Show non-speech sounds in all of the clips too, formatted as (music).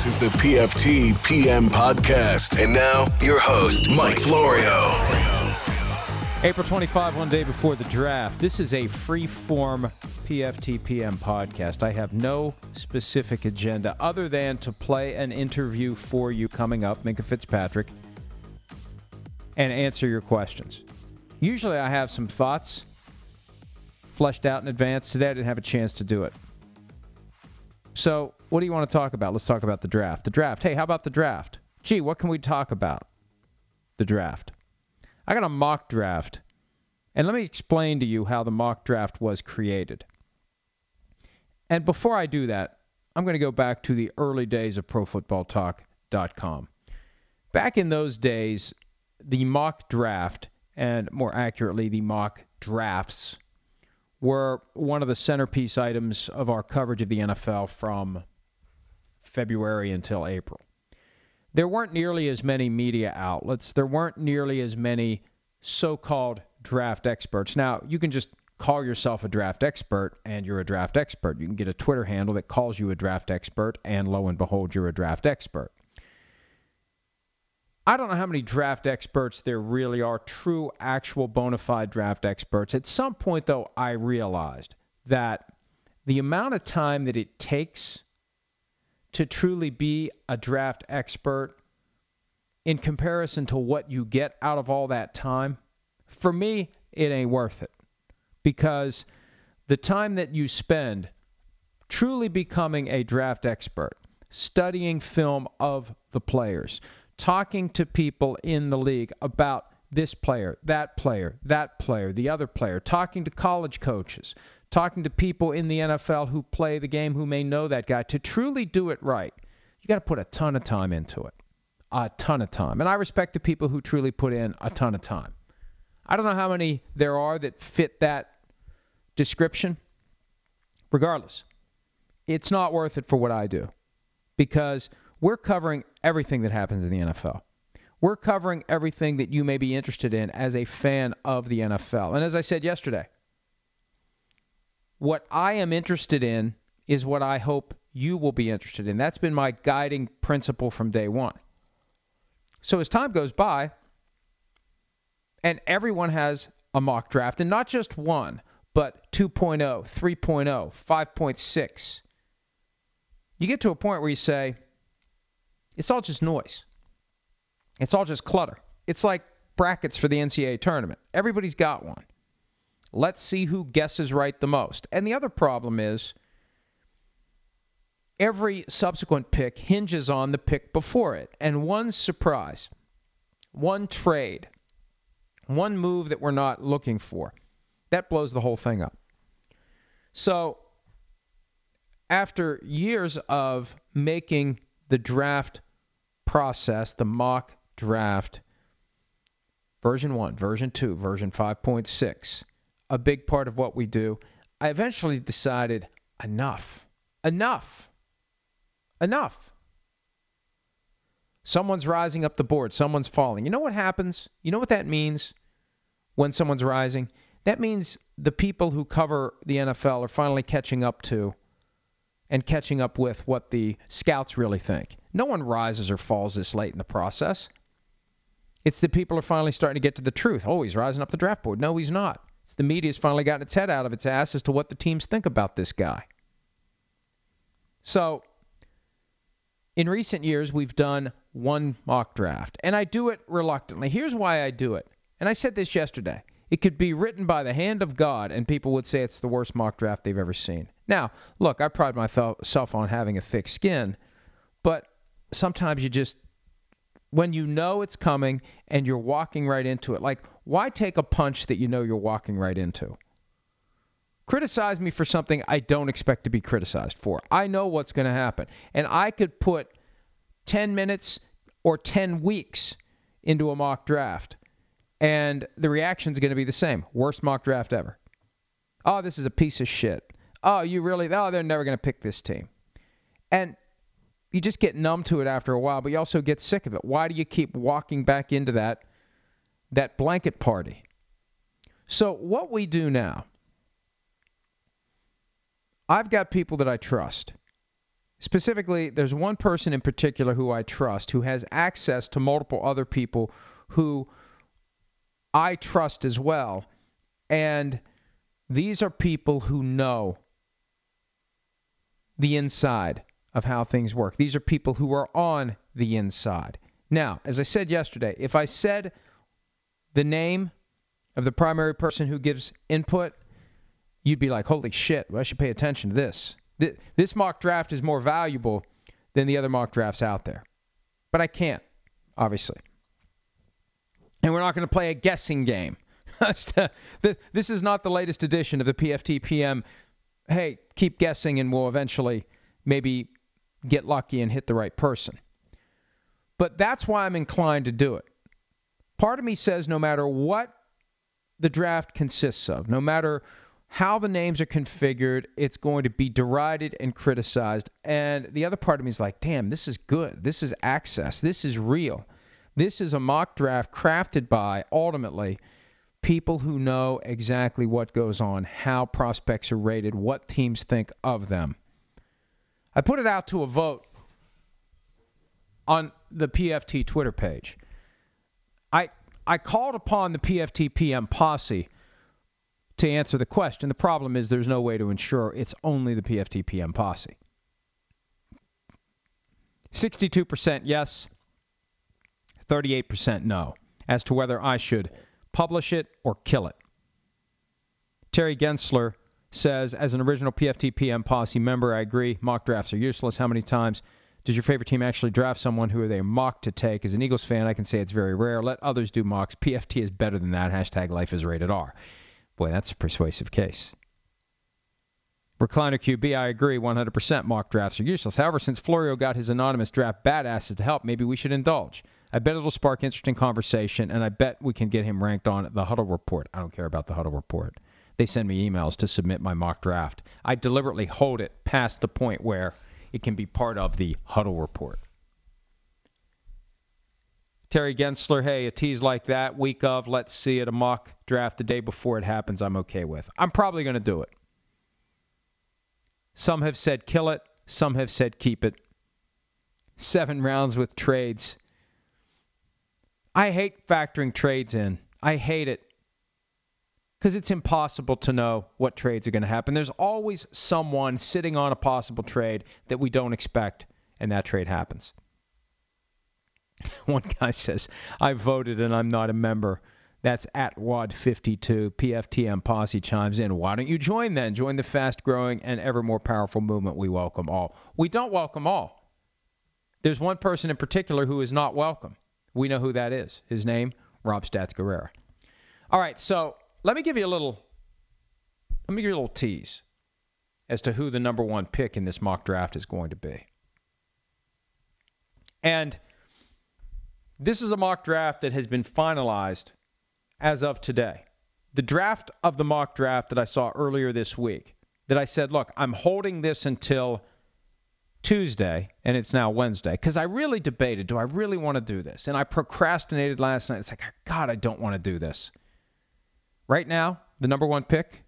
This is the PFT PM podcast. And now, your host, Mike Florio. April 25, one day before the draft. This is a free form PFTPM podcast. I have no specific agenda other than to play an interview for you coming up, Minkah Fitzpatrick, and answer your questions. Usually I have some thoughts fleshed out in advance. Today I didn't have a chance to do it. So, what do you want to talk about? Let's talk about the draft. The draft. Hey, how about the draft? Gee, what can we talk about? The draft. I got a mock draft. And let me explain to you how the mock draft was created. And before I do that, I'm going to go back to the early days of ProFootballTalk.com. Back in those days, the mock draft, and more accurately, the mock drafts, were one of the centerpiece items of our coverage of the NFL from February until April there weren't nearly as many media outlets. There weren't nearly as many so called draft experts. Now, you can just call yourself a draft expert and you're a draft expert. You can get a Twitter handle that calls you a draft expert, and lo and behold, you're a draft expert. I don't know how many draft experts there really are, true, actual, bona fide draft experts. At some point, though, I realized that the amount of time that it takes to truly be a draft expert in comparison to what you get out of all that time, for me, it ain't worth it. Because the time that you spend truly becoming a draft expert, studying film of the players, talking to people in the league about this player, that player, that player, the other player, talking to college coaches, talking to people in the NFL who play the game who may know that guy. To truly do it right, you got to put a ton of time into it. A ton of time. And I respect the people who truly put in a ton of time. I don't know how many there are that fit that description. Regardless, it's not worth it for what I do because we're covering everything that happens in the NFL. We're covering everything that you may be interested in as a fan of the NFL. And as I said yesterday, what I am interested in is what I hope you will be interested in. That's been my guiding principle from day one. So as time goes by, and everyone has a mock draft, and not just one, but 2.0, 3.0, 5.6, you get to a point where you say, it's all just noise. It's all just clutter. It's like brackets for the NCAA tournament. Everybody's got one. Let's see who guesses right the most. And the other problem is every subsequent pick hinges on the pick before it. And one surprise, one trade, one move that we're not looking for, that blows the whole thing up. So, after years of making the draft process, the mock draft, version 1, version 2, version 5.6, a big part of what we do, I eventually decided enough. Enough. Enough. Someone's rising up the board, someone's falling. You know what happens? You know what that means when someone's rising? That means the people who cover the NFL are finally catching up to and catching up with what the scouts really think. No one rises or falls this late in the process. It's the people are finally starting to get to the truth. Oh, he's rising up the draft board. No, he's not. The media's finally gotten its head out of its ass as to what the teams think about this guy. So, in recent years, we've done one mock draft, and I do it reluctantly. Here's why I do it. And I said this yesterday. It could be written by the hand of God, and people would say it's the worst mock draft they've ever seen. Now, look, I pride myself on having a thick skin, but sometimes you just when you know it's coming and you're walking right into it. Like, why take a punch that you know you're walking right into? Criticize me for something I don't expect to be criticized for. I know what's going to happen. And I could put 10 minutes or 10 weeks into a mock draft, and the reaction is going to be the same. Worst mock draft ever. Oh, this is a piece of shit. Oh, you really? Oh, they're never going to pick this team. And you just get numb to it after a while, but you also get sick of it. Why do you keep walking back into that that blanket party? So what we do now I've got people that I trust. Specifically, there's one person in particular who I trust who has access to multiple other people who I trust as well. And these are people who know the inside of how things work. These are people who are on the inside. Now, as I said yesterday, if I said the name of the primary person who gives input, you'd be like, holy shit, well, I should pay attention to this. This mock draft is more valuable than the other mock drafts out there. But I can't, obviously. And we're not going to play a guessing game. (laughs) this is not the latest edition of the PFT PM. Hey, keep guessing and we'll eventually maybe get lucky and hit the right person. But that's why I'm inclined to do it. Part of me says no matter what the draft consists of, no matter how the names are configured, it's going to be derided and criticized. And the other part of me is like, damn, this is good. This is access. This is real. This is a mock draft crafted by, ultimately, people who know exactly what goes on, how prospects are rated, what teams think of them. I put it out to a vote on the PFT Twitter page. I I called upon the PFT PM posse to answer the question. The problem is there's no way to ensure it's only the PFTPM posse. 62% yes, 38% no, as to whether I should publish it or kill it. Terry Gensler says, as an original PFTPM posse member, I agree. Mock drafts are useless. How many times does your favorite team actually draft someone who they mock to take? As an Eagles fan, I can say it's very rare. Let others do mocks. PFT is better than that. Hashtag life is rated R. Boy, that's a persuasive case. Recliner QB, I agree 100% mock drafts are useless. However, since Florio got his anonymous draft badasses to help, maybe we should indulge. I bet it'll spark interesting conversation, and I bet we can get him ranked on the Huddle Report. I don't care about the Huddle Report. They send me emails to submit my mock draft. I deliberately hold it past the point where it can be part of the Huddle Report. Terry Gensler, hey, a tease like that, week of, let's see it, a mock draft the day before it happens, I'm okay with. I'm probably going to do it. Some have said kill it, some have said keep it. Seven rounds with trades. I hate factoring trades in. I hate it because it's impossible to know what trades are going to happen. There's always someone sitting on a possible trade that we don't expect, and that trade happens. (laughs) One guy says, I voted and I'm not a member. That's at WAD52. PFTM Posse chimes in. Why don't you join then? Join the fast growing and ever more powerful movement. We welcome all. We don't welcome all. There's one person in particular who is not welcome. We know who that is. His name, Rob Stats Guerrera. All right, so let me give you a little let me give you a little tease as to who the number one pick in this mock draft is going to be. And this is a mock draft that has been finalized as of today. The draft of the mock draft that I saw earlier this week, that I said, look, I'm holding this until Tuesday, and it's now Wednesday, because I really debated, do I really want to do this? And I procrastinated last night. It's like, God, I don't want to do this. Right now, the number one pick,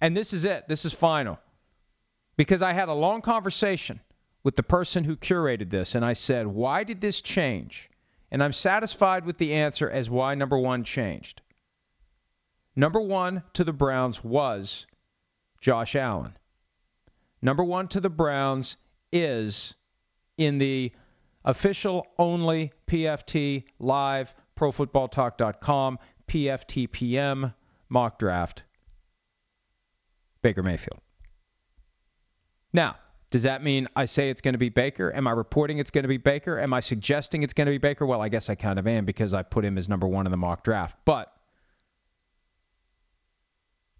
and this is it. This is final. Because I had a long conversation with the person who curated this, and I said, why did this change? And I'm satisfied with the answer as why number one changed. Number one to the Browns was Josh Allen. Number one to the Browns is in the official only PFT live profootballtalk.com PFTPM mock draft Baker Mayfield. Now, does that mean I say it's going to be Baker? Am I reporting it's going to be Baker? Am I suggesting it's going to be Baker? Well, I guess I kind of am because I put him as number one in the mock draft. But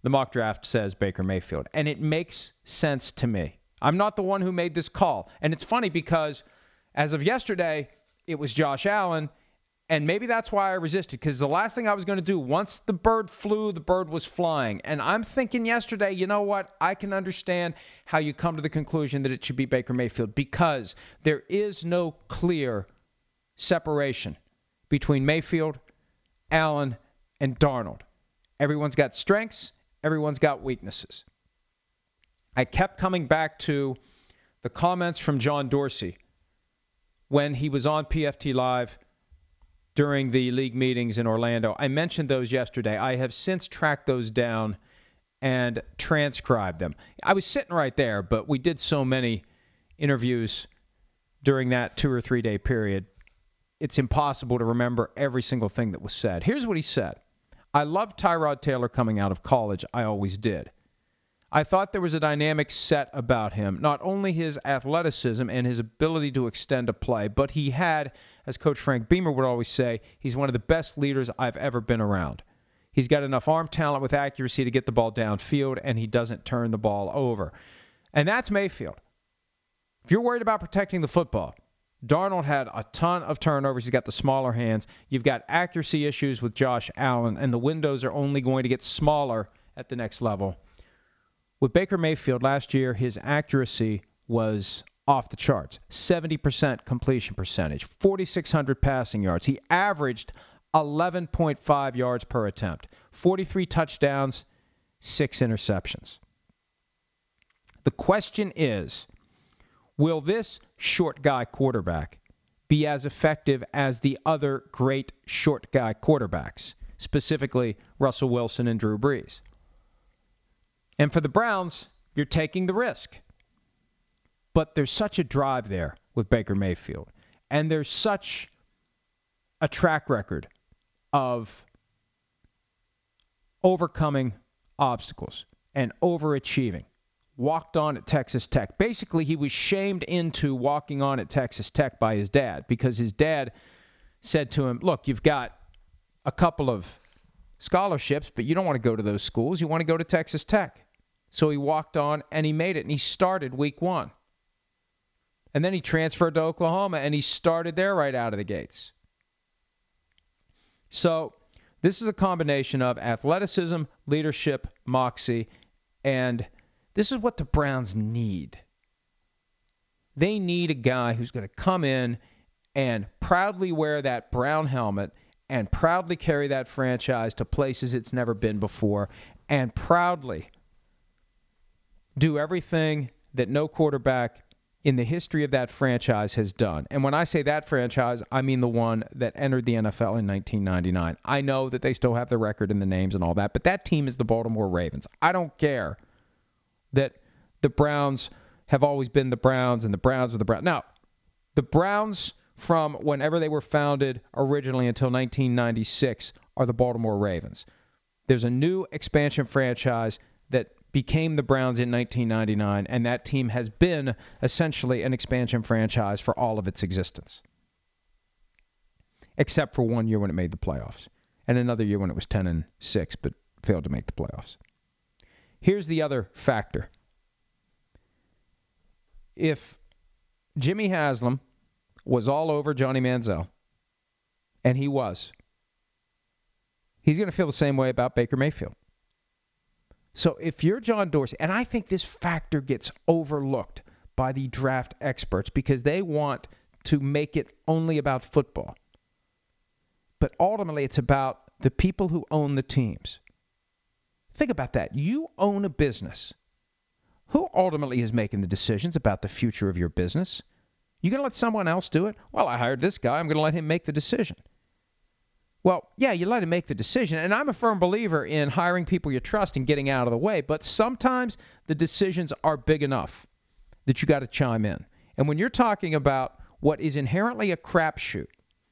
the mock draft says Baker Mayfield. And it makes sense to me. I'm not the one who made this call. And it's funny because as of yesterday, it was Josh Allen. And maybe that's why I resisted because the last thing I was going to do, once the bird flew, the bird was flying. And I'm thinking yesterday, you know what? I can understand how you come to the conclusion that it should be Baker Mayfield because there is no clear separation between Mayfield, Allen, and Darnold. Everyone's got strengths, everyone's got weaknesses. I kept coming back to the comments from John Dorsey when he was on PFT Live during the league meetings in Orlando. I mentioned those yesterday. I have since tracked those down and transcribed them. I was sitting right there, but we did so many interviews during that two or three day period. It's impossible to remember every single thing that was said. Here's what he said I loved Tyrod Taylor coming out of college. I always did. I thought there was a dynamic set about him, not only his athleticism and his ability to extend a play, but he had, as Coach Frank Beamer would always say, he's one of the best leaders I've ever been around. He's got enough arm talent with accuracy to get the ball downfield, and he doesn't turn the ball over. And that's Mayfield. If you're worried about protecting the football, Darnold had a ton of turnovers. He's got the smaller hands. You've got accuracy issues with Josh Allen, and the windows are only going to get smaller at the next level. With Baker Mayfield last year, his accuracy was off the charts 70% completion percentage, 4,600 passing yards. He averaged 11.5 yards per attempt, 43 touchdowns, six interceptions. The question is will this short guy quarterback be as effective as the other great short guy quarterbacks, specifically Russell Wilson and Drew Brees? And for the Browns, you're taking the risk. But there's such a drive there with Baker Mayfield. And there's such a track record of overcoming obstacles and overachieving. Walked on at Texas Tech. Basically, he was shamed into walking on at Texas Tech by his dad because his dad said to him, Look, you've got a couple of scholarships, but you don't want to go to those schools. You want to go to Texas Tech. So he walked on and he made it and he started week one. And then he transferred to Oklahoma and he started there right out of the gates. So this is a combination of athleticism, leadership, moxie, and this is what the Browns need. They need a guy who's going to come in and proudly wear that brown helmet and proudly carry that franchise to places it's never been before and proudly do everything that no quarterback in the history of that franchise has done. And when I say that franchise, I mean the one that entered the NFL in 1999. I know that they still have the record and the names and all that, but that team is the Baltimore Ravens. I don't care that the Browns have always been the Browns and the Browns were the Browns. Now, the Browns from whenever they were founded originally until 1996 are the Baltimore Ravens. There's a new expansion franchise that became the Browns in 1999, and that team has been essentially an expansion franchise for all of its existence, except for one year when it made the playoffs, and another year when it was 10 and 6 but failed to make the playoffs. Here's the other factor. If Jimmy Haslam was all over Johnny Manziel, and he was, he's going to feel the same way about Baker Mayfield. So if you're John Dorsey, and I think this factor gets overlooked by the draft experts because they want to make it only about football. But ultimately, it's about the people who own the teams. Think about that. You own a business. Who ultimately is making the decisions about the future of your business? You going to let someone else do it? Well, I hired this guy. I'm going to let him make the decision. Well, yeah, you let him make the decision. And I'm a firm believer in hiring people you trust and getting out of the way. But sometimes the decisions are big enough that you got to chime in. And when you're talking about what is inherently a crapshoot,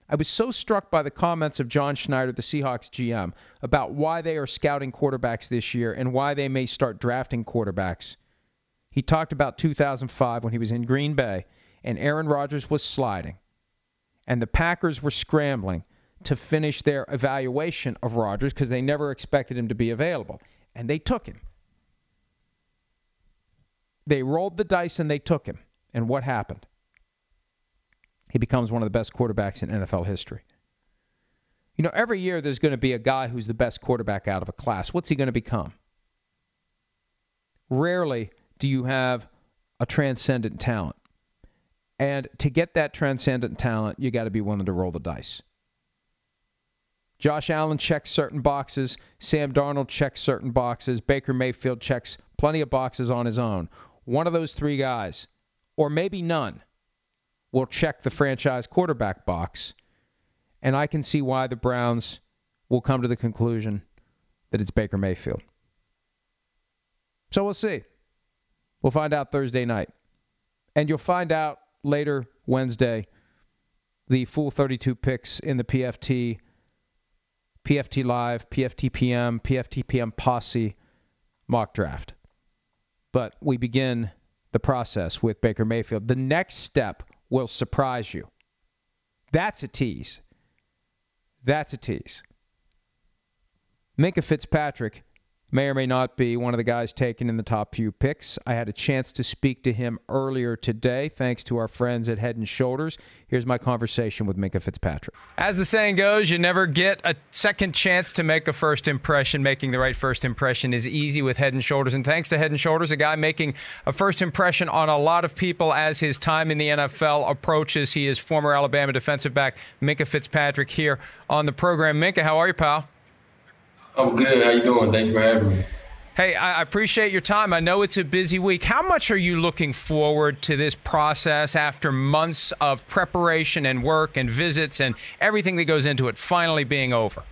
I was so struck by the comments of John Schneider, the Seahawks GM, about why they are scouting quarterbacks this year and why they may start drafting quarterbacks. He talked about 2005 when he was in Green Bay and Aaron Rodgers was sliding and the Packers were scrambling to finish their evaluation of Rodgers because they never expected him to be available. And they took him. They rolled the dice and they took him. And what happened? He becomes one of the best quarterbacks in NFL history. You know, every year there's going to be a guy who's the best quarterback out of a class. What's he going to become? Rarely do you have a transcendent talent. And to get that transcendent talent, you got to be willing to roll the dice. Josh Allen checks certain boxes. Sam Darnold checks certain boxes. Baker Mayfield checks plenty of boxes on his own. One of those three guys, or maybe none, will check the franchise quarterback box. And I can see why the Browns will come to the conclusion that it's Baker Mayfield. So we'll see. We'll find out Thursday night. And you'll find out later Wednesday the full 32 picks in the PFT, PFT Live, PFTPM, PFTPM Posse mock draft. But we begin the process with Baker Mayfield. The next step will surprise you. That's a tease. That's a tease. Minkah Fitzpatrick may or may not be one of the guys taken in the top few picks. I had a chance to speak to him earlier today, thanks to our friends at Head and Shoulders. Here's my conversation with Minkah Fitzpatrick. As the saying goes, you never get a second chance to make a first impression. Making the right first impression is easy with Head and Shoulders. And thanks to Head and Shoulders, a guy making a first impression on a lot of people as his time in the NFL approaches. He is former Alabama defensive back Minkah Fitzpatrick here on the program. Minkah, how are you, pal? I'm good. How you doing? Thank you for having me. Hey, I appreciate your time. I know it's a busy week. How much are you looking forward to this process after months of preparation and work and visits and everything that goes into it finally being over?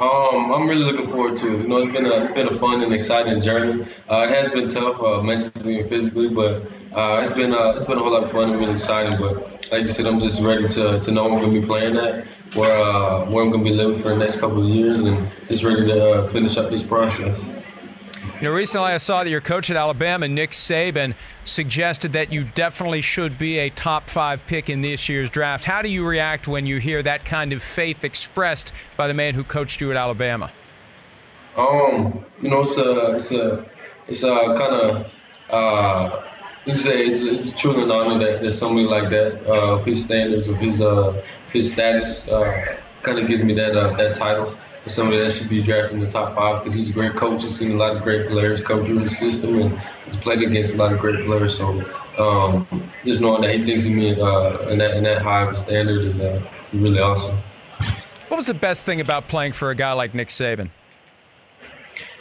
Um, I'm really looking forward to it. You know, it's been a it's been a fun and exciting journey. Uh, it has been tough uh, mentally and physically, but uh, it's been uh, it's been a whole lot of fun and really exciting. But like you said, I'm just ready to to know I'm gonna be playing at, where uh, where I'm gonna be living for the next couple of years, and just ready to uh, finish up this process. You know, recently I saw that your coach at Alabama, Nick Saban, suggested that you definitely should be a top five pick in this year's draft. How do you react when you hear that kind of faith expressed by the man who coached you at Alabama? Um, you know, it's a, it's a, it's a kind of, uh, you say it's, it's truly an honor that, that somebody like that, uh, of his standards, of his, uh, his status, uh, kind of gives me that, uh, that title somebody that should be drafted in the top five because he's a great coach. He's seen a lot of great players come through the system and he's played against a lot of great players. So um, just knowing that he thinks of me uh, in, that, in that high of a standard is uh, really awesome. What was the best thing about playing for a guy like Nick Saban?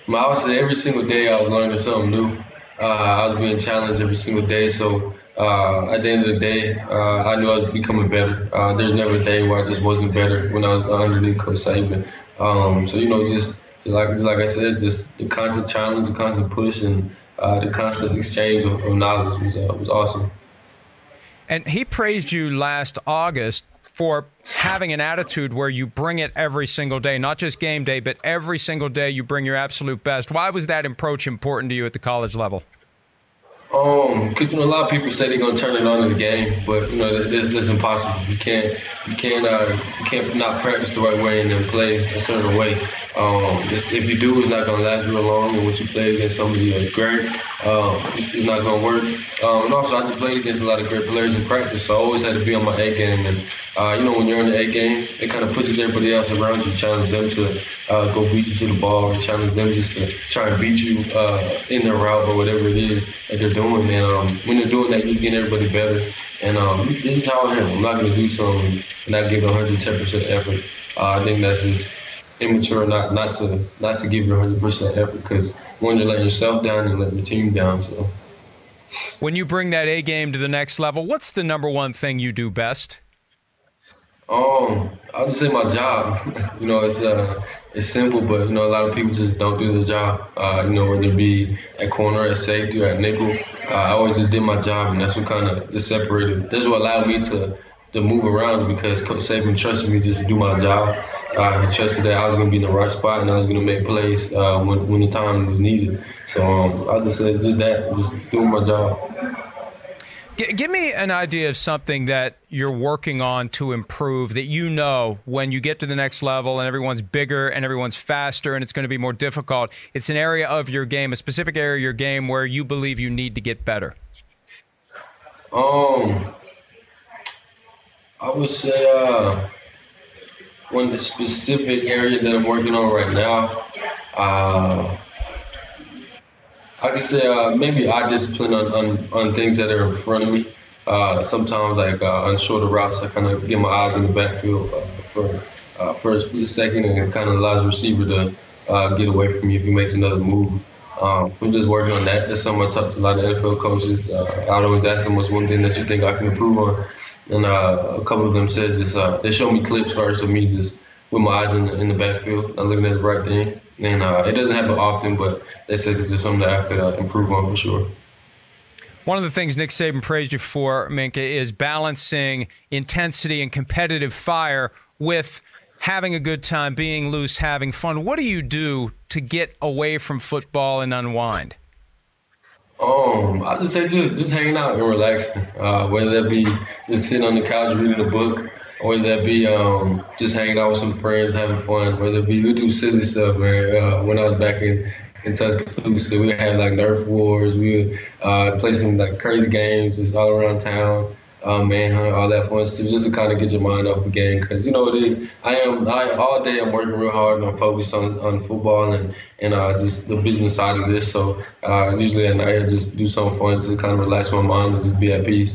I would say every single day I was learning something new. Uh, I was being challenged every single day. So uh, at the end of the day, uh, I knew I was becoming better. Uh, there's never a day where I just wasn't better when I was underneath Coach Saban. Um, so you know, just, just like just like I said, just the constant challenge, the constant push, and uh, the constant exchange of, of knowledge was uh, was awesome. And he praised you last August for having an attitude where you bring it every single day, not just game day, but every single day you bring your absolute best. Why was that approach important to you at the college level? Um, because you know a lot of people say they're gonna turn it on in the game, but you know that's, that's impossible. You can't you can't uh, you can't not practice the right way and then play a certain way. Um, if you do, it's not gonna last real long. And once you play against somebody that's great, um, it's not gonna work. Um, and also, I just played against a lot of great players in practice, so I always had to be on my A game. And uh, you know, when you're in the A game, it kind of pushes everybody else around you, challenge them to uh, go beat you to the ball, or challenge them just to try and beat you uh, in their route or whatever it is that they're doing. And um, when they're doing that, you're getting everybody better. And um, this is how I am. I'm not gonna do something and not give 110% effort. Uh, I think that's just immature not not to not to give your 100% effort because when you let yourself down and let your team down. So. When you bring that A game to the next level, what's the number one thing you do best? Um, I'll just say my job. (laughs) you know, it's uh, it's simple, but you know, a lot of people just don't do the job. Uh, you know, whether it be at corner, at safety, or at nickel. Uh, I always just did my job, and that's what kind of just separated. That's what allowed me to to move around because Coach Saban trusted me just to do my job. Uh, he trusted that I was going to be in the right spot and I was going to make plays uh, when, when the time was needed. So um, I just said just that, just doing my job. G- give me an idea of something that you're working on to improve that you know when you get to the next level and everyone's bigger and everyone's faster and it's going to be more difficult. It's an area of your game, a specific area of your game where you believe you need to get better. Um, I would say uh, one specific area that I'm working on right now. Uh, I could say uh, maybe eye discipline on, on, on things that are in front of me. Uh, sometimes, like uh, on shorter routes, I kind of get my eyes in the backfield uh, for uh, a split second, and it kind of allows the receiver to uh, get away from you if he makes another move. Um, I'm just working on that. That's something I talked to a lot of NFL coaches. I always ask them what's one thing that you think I can improve on, and uh, a couple of them said just uh, they showed me clips first of me just with my eyes in the, in the backfield, looking at the right thing. And uh, it doesn't happen often, but they said it's just something that I could uh, improve on for sure. One of the things Nick Saban praised you for, Minkah, is balancing intensity and competitive fire with having a good time, being loose, having fun. What do you do to get away from football and unwind? Um, I just say just just hanging out and relaxing. Uh, whether that be just sitting on the couch reading a book, or whether that be um, just hanging out with some friends, having fun. Whether it be we do silly stuff, man. Uh, when I was back in in Tuscaloosa, we had like Nerf wars. We would uh, play some like crazy games just all around town. Um, manhunt, all that fun stuff, just to kind of get your mind off the game. Because you know it is. I am. I all day I'm working real hard and I'm focused on, on football and and uh, just the business side of this. So uh, usually at night I just do something fun just to kind of relax my mind and just be at peace.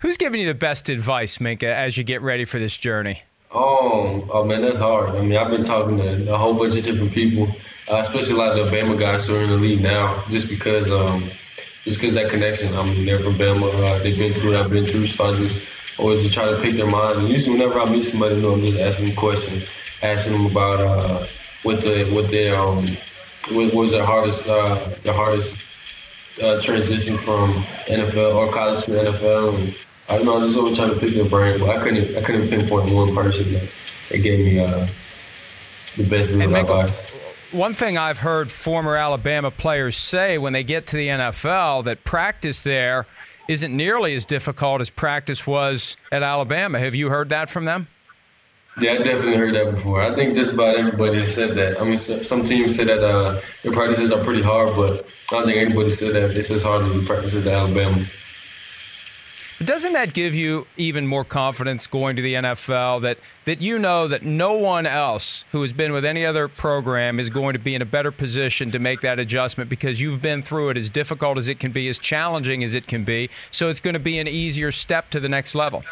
Who's giving you the best advice, Minkah, as you get ready for this journey? Oh, oh man, that's hard. I mean, I've been talking to a whole bunch of different people, uh, especially a lot of the Bama guys who are in the league now, just because, um, just because that connection. I mean, they're from Bama. Uh, they've been through what I've been through, so I just always just try to pick their mind. And usually, whenever I meet somebody new, I'm just asking them questions, asking them about uh, what the what their um, what was their hardest uh, their hardest uh, transition from NFL or college to NFL. And, I don't know. I just always trying to pick their brain, but I couldn't. I couldn't pinpoint one person that, that gave me uh, the best bit of advice. One thing I've heard former Alabama players say when they get to the NFL that practice there isn't nearly as difficult as practice was at Alabama. Have you heard that from them? Yeah, I definitely heard that before. I think just about everybody has said that. I mean, some teams say that uh, their practices are pretty hard, but I don't think anybody said that it's as hard as the practices at Alabama. Doesn't that give you even more confidence going to the NFL that that you know that no one else who has been with any other program is going to be in a better position to make that adjustment because you've been through it as difficult as it can be, as challenging as it can be. So it's going to be an easier step to the next level.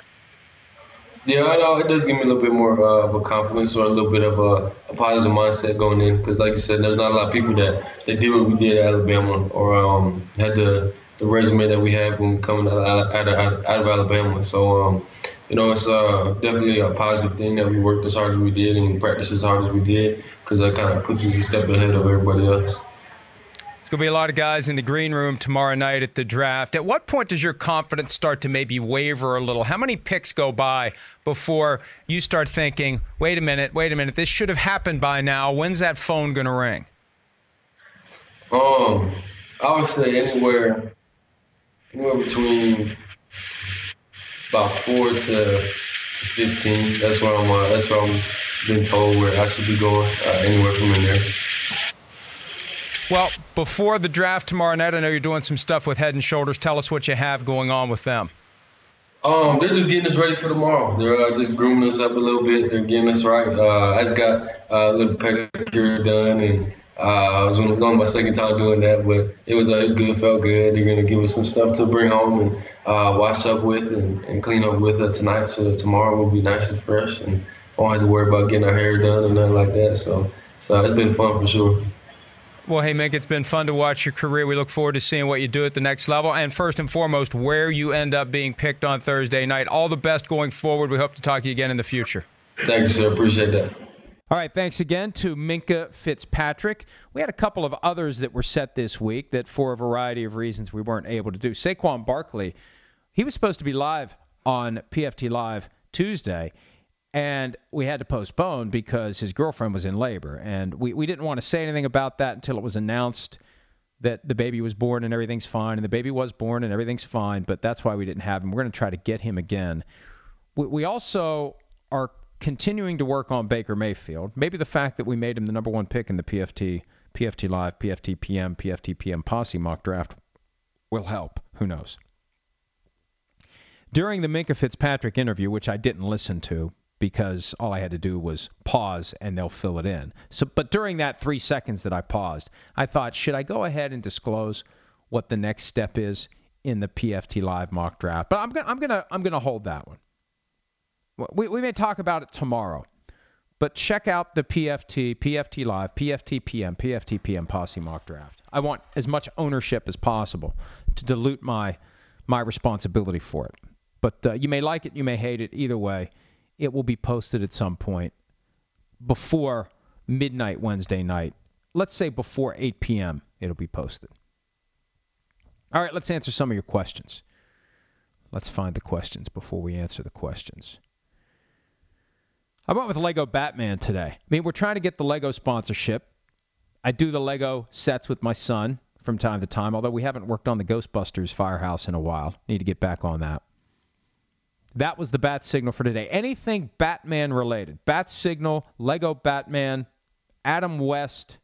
Yeah, I know it does give me a little bit more uh, of a confidence or a little bit of a, a positive mindset going in because, like you said, there's not a lot of people that, that did what we did at Alabama or um, had the the resume that we have when coming out, out, out, out of Alabama. So, um, you know, it's uh, definitely a positive thing that we worked as hard as we did and practiced as hard as we did because that kind of puts us a step ahead of everybody else. It's going to be a lot of guys in the green room tomorrow night at the draft. At what point does your confidence start to maybe waver a little? How many picks go by before you start thinking, wait a minute, wait a minute, this should have happened by now? When's that phone going to ring? Um, I would say anywhere anywhere between about four to fifteen. That's where I'm. Uh, that's where I'm been told where I should be going. Uh, anywhere from in there. Well, before the draft tomorrow night, I know you're doing some stuff with Head and Shoulders. Tell us what you have going on with them. Um, they're just getting us ready for tomorrow. They're uh, just grooming us up a little bit. They're getting us right. Uh, I just got uh, a little pedicure done and uh, I was going my second time doing that, but it was uh, it was good, felt good. They're gonna give us some stuff to bring home and uh, wash up with and, and clean up with uh, tonight, so that tomorrow will be nice and fresh and won't have to worry about getting our hair done or nothing like that. So, so it's been fun for sure. Well, hey, Mick, it's been fun to watch your career. We look forward to seeing what you do at the next level. And first and foremost, where you end up being picked on Thursday night. All the best going forward. We hope to talk to you again in the future. Thank you, sir. Appreciate that. All right, thanks again to Minkah Fitzpatrick. We had a couple of others that were set this week that, for a variety of reasons, we weren't able to do. Saquon Barkley, he was supposed to be live on PFT Live Tuesday, and we had to postpone because his girlfriend was in labor. And we, we didn't want to say anything about that until it was announced that the baby was born and everything's fine, and the baby was born and everything's fine, but that's why we didn't have him. We're going to try to get him again. We, we also are continuing to work on Baker Mayfield. Maybe the fact that we made him the number one pick in the PFT, PFT Live, PFT PM, PFT PM Posse mock draft will help. Who knows? During the Minkah Fitzpatrick interview, which I didn't listen to because all I had to do was pause and they'll fill it in. So, but during that three seconds that I paused, I thought, should I go ahead and disclose what the next step is in the PFT Live mock draft? But I'm gonna, I'm gonna, I'm gonna hold that one. We, we may talk about it tomorrow, but check out the PFT, PFT Live, PFT PM, PFT PM Posse mock draft. I want as much ownership as possible to dilute my my responsibility for it. But uh, you may like it, you may hate it. Either way, it will be posted at some point before midnight Wednesday night. Let's say before 8 p.m. It'll be posted. All right, let's answer some of your questions. Let's find the questions before we answer the questions. I went with Lego Batman today. I mean, we're trying to get the Lego sponsorship. I do the Lego sets with my son from time to time, although we haven't worked on the Ghostbusters firehouse in a while. Need to get back on that. That was the bat signal for today. Anything Batman related, bat signal, Lego Batman, Adam West,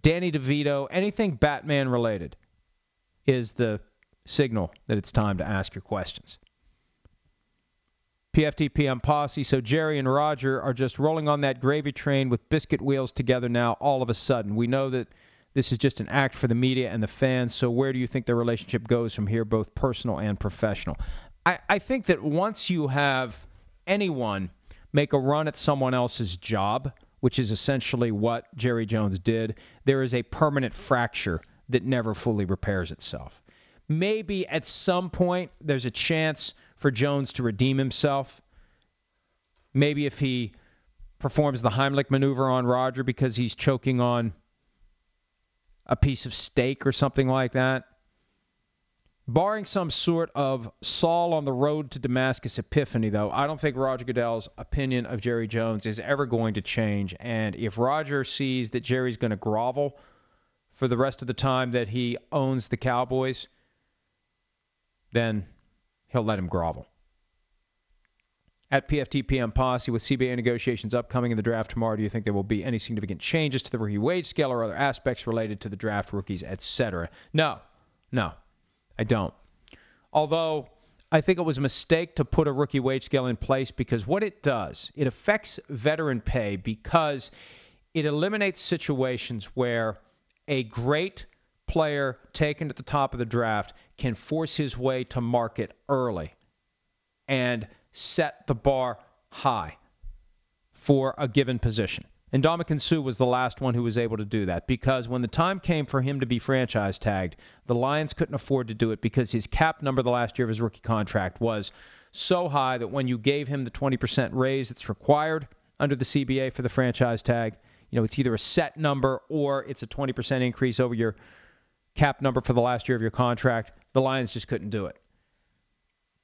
Danny DeVito, anything Batman related is the signal that it's time to ask your questions. PFT PM posse. So Jerry and Roger are just rolling on that gravy train with biscuit wheels together now all of a sudden. We know that this is just an act for the media and the fans. So where do you think their relationship goes from here, both personal and professional? I, I think that once you have anyone make a run at someone else's job, which is essentially what Jerry Jones did, there is a permanent fracture that never fully repairs itself. Maybe at some point there's a chance for Jones to redeem himself. Maybe if he performs the Heimlich maneuver on Roger because he's choking on a piece of steak or something like that. Barring some sort of Saul on the road to Damascus epiphany, though, I don't think Roger Goodell's opinion of Jerry Jones is ever going to change. And if Roger sees that Jerry's going to grovel for the rest of the time that he owns the Cowboys, then he'll let him grovel. At PFTPM Posse, with CBA negotiations upcoming in the draft tomorrow, do you think there will be any significant changes to the rookie wage scale or other aspects related to the draft rookies, etc.? No, no. I don't. Although I think it was a mistake to put a rookie wage scale in place because what it does, it affects veteran pay because it eliminates situations where a great player taken at the top of the draft can force his way to market early and set the bar high for a given position. And Ndamukong Suh was the last one who was able to do that because when the time came for him to be franchise tagged, the Lions couldn't afford to do it because his cap number the last year of his rookie contract was so high that when you gave him the 20% raise that's required under the CBA for the franchise tag, you know, it's either a set number or it's a 20% increase over your cap number for the last year of your contract. The Lions just couldn't do it.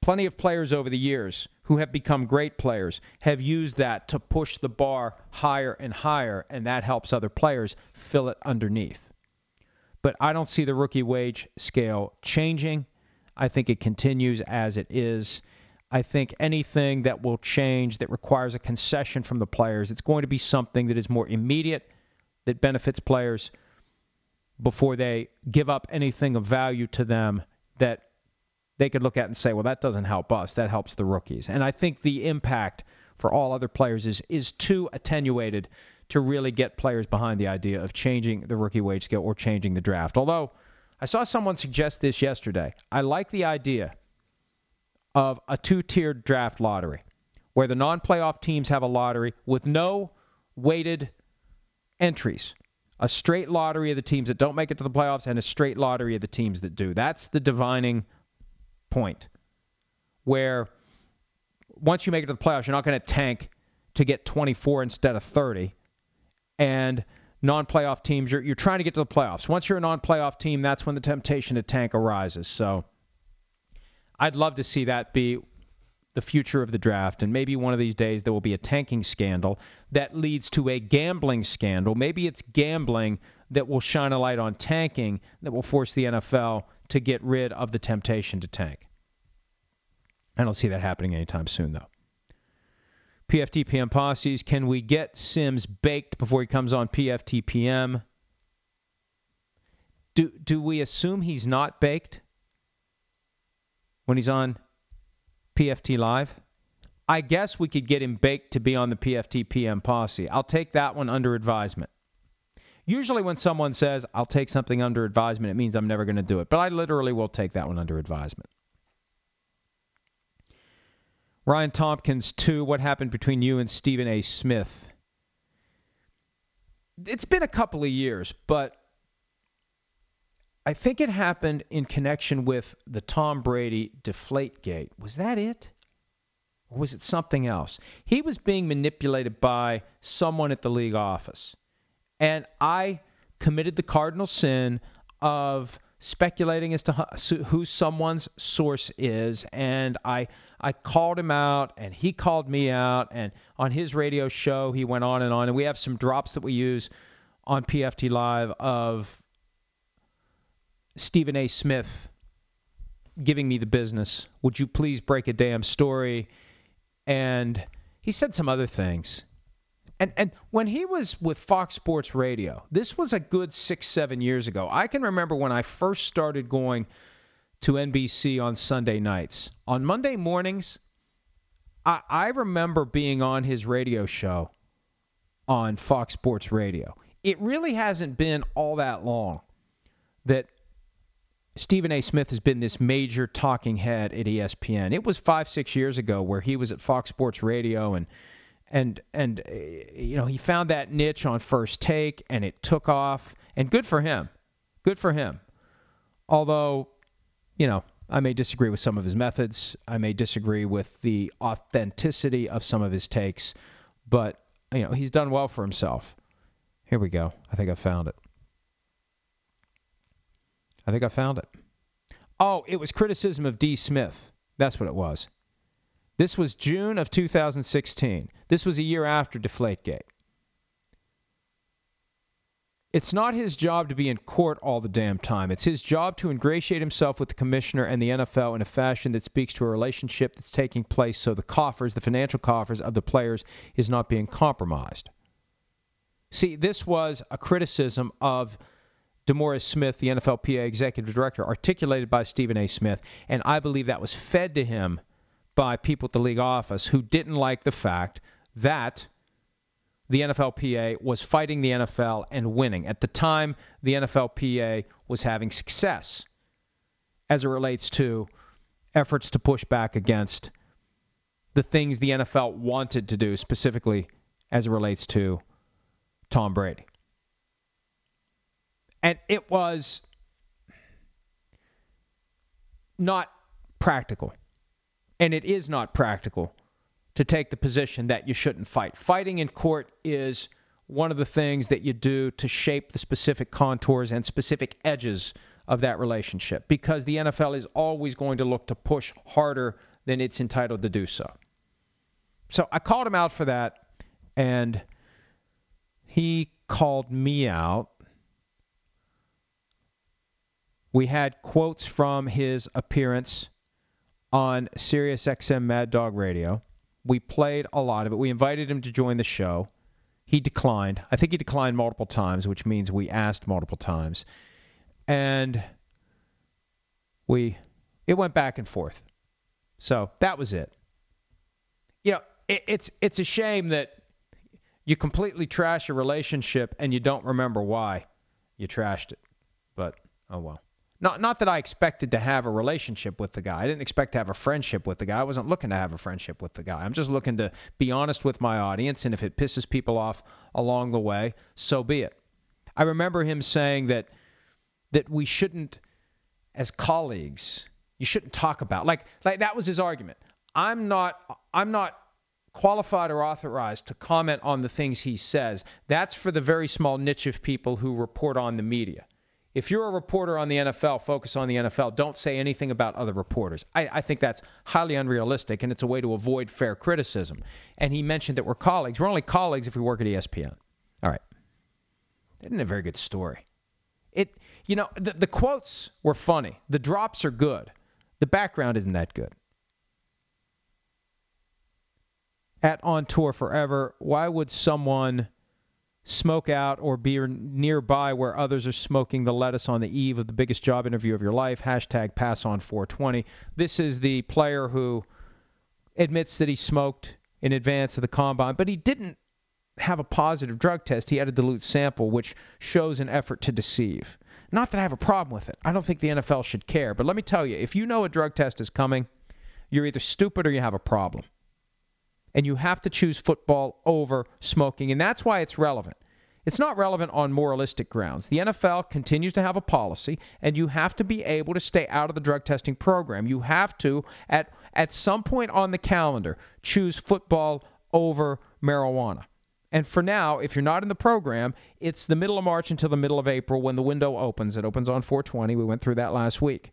Plenty of players over the years who have become great players have used that to push the bar higher and higher, and that helps other players fill it underneath. But I don't see the rookie wage scale changing. I think it continues as it is. I think anything that will change that requires a concession from the players, it's going to be something that is more immediate, that benefits players before they give up anything of value to them that they could look at and say, well, that doesn't help us. That helps the rookies. And I think the impact for all other players is is too attenuated to really get players behind the idea of changing the rookie wage scale or changing the draft. Although I saw someone suggest this yesterday. I like the idea of a two-tiered draft lottery where the non-playoff teams have a lottery with no weighted entries. A straight lottery of the teams that don't make it to the playoffs and a straight lottery of the teams that do. That's the divining point where once you make it to the playoffs, you're not going to tank to get 24 instead of 30. And non-playoff teams, you're, you're trying to get to the playoffs. Once you're a non-playoff team, that's when the temptation to tank arises. So I'd love to see that be the future of the draft, and maybe one of these days there will be a tanking scandal that leads to a gambling scandal. Maybe it's gambling that will shine a light on tanking that will force the NFL to get rid of the temptation to tank. I don't see that happening anytime soon, though. PFT PM posses. Can we get Simms baked before he comes on PFT PM? Do do we assume he's not baked when he's on PFT Live? I guess we could get him baked to be on the PFT PM posse. I'll take that one under advisement. Usually, when someone says, I'll take something under advisement, it means I'm never going to do it. But I literally will take that one under advisement. Ryan Tompkins, two. What happened between you and Stephen A. Smith? It's been a couple of years, but I think it happened in connection with the Tom Brady deflate gate. Was that it? Or was it something else? He was being manipulated by someone at the league office. And I committed the cardinal sin of speculating as to who someone's source is and I I called him out and he called me out and on his radio show he went on and on and we have some drops that we use on PFT live of Stephen A Smith giving me the business would you please break a damn story and he said some other things and and when he was with Fox Sports Radio, this was a good six seven years ago. I can remember when I first started going to NBC on Sunday nights. On Monday mornings, I, I remember being on his radio show on Fox Sports Radio. It really hasn't been all that long that Stephen A. Smith has been this major talking head at ESPN. It was five, six years ago where he was at Fox Sports Radio and and and uh, you know he found that niche on first take and it took off. And good for him. Good for him. Although you know i may disagree with some of his methods. I may disagree with the authenticity of some of his takes. But you know he's done well for himself. Here we go. I think i found it i think i found it oh it was criticism of d smith that's what it was this was June of 2016. This was a year after Deflategate. It's not his job to be in court all the damn time. It's his job to ingratiate himself with the commissioner and the NFL in a fashion that speaks to a relationship that's taking place so the coffers, the financial coffers of the players, is not being compromised. See, this was a criticism of DeMaurice Smith, the NFLPA executive director, articulated by Stephen A. Smith, and I believe that was fed to him by people at the league office who didn't like the fact that the NFLPA was fighting the NFL and winning. At the time, the NFLPA was having success as it relates to efforts to push back against the things the NFL wanted to do, specifically as it relates to Tom Brady. And it was not practical and it is not practical to take the position that you shouldn't fight. Fighting in court is one of the things that you do to shape the specific contours and specific edges of that relationship because the NFL is always going to look to push harder than it's entitled to do so. So I called him out for that, and he called me out. We had quotes from his appearance on Sirius XM Mad Dog Radio. We played a lot of it. We invited him to join the show. He declined. I think he declined multiple times, which means we asked multiple times. And we it went back and forth. So that was it. You know, it, it's it's a shame that you completely trash a relationship and you don't remember why you trashed it. But oh well. Not not that I expected to have a relationship with the guy. I didn't expect to have a friendship with the guy. I wasn't looking to have a friendship with the guy. I'm just looking to be honest with my audience, and if it pisses people off along the way, so be it. I remember him saying that that we shouldn't, as colleagues, you shouldn't talk about like like that was his argument. I'm not I'm not qualified or authorized to comment on the things he says. That's for the very small niche of people who report on the media. If you're a reporter on the NFL, focus on the NFL. Don't say anything about other reporters. I, I, think that's highly unrealistic, and it's a way to avoid fair criticism. And he mentioned that we're colleagues. We're only colleagues if we work at ESPN. All right. Isn't a very good story? It, you know, the, the quotes were funny. The drops are good. The background isn't that good. At On Tour Forever, why would someone smoke out or be nearby where others are smoking the lettuce on the eve of the biggest job interview of your life. Hashtag pass on 420. This is the player who admits that he smoked in advance of the combine, but he didn't have a positive drug test. He had a dilute sample, which shows an effort to deceive. Not that I have a problem with it. I don't think the NFL should care. But let me tell you, if you know a drug test is coming, you're either stupid or you have a problem and you have to choose football over smoking. And that's why it's relevant. It's not relevant on moralistic grounds. The NFL continues to have a policy, and you have to be able to stay out of the drug testing program. You have to, at, at some point on the calendar, choose football over marijuana. And for now, if you're not in the program, it's the middle of March until the middle of April when the window opens. It opens on 420. We went through that last week.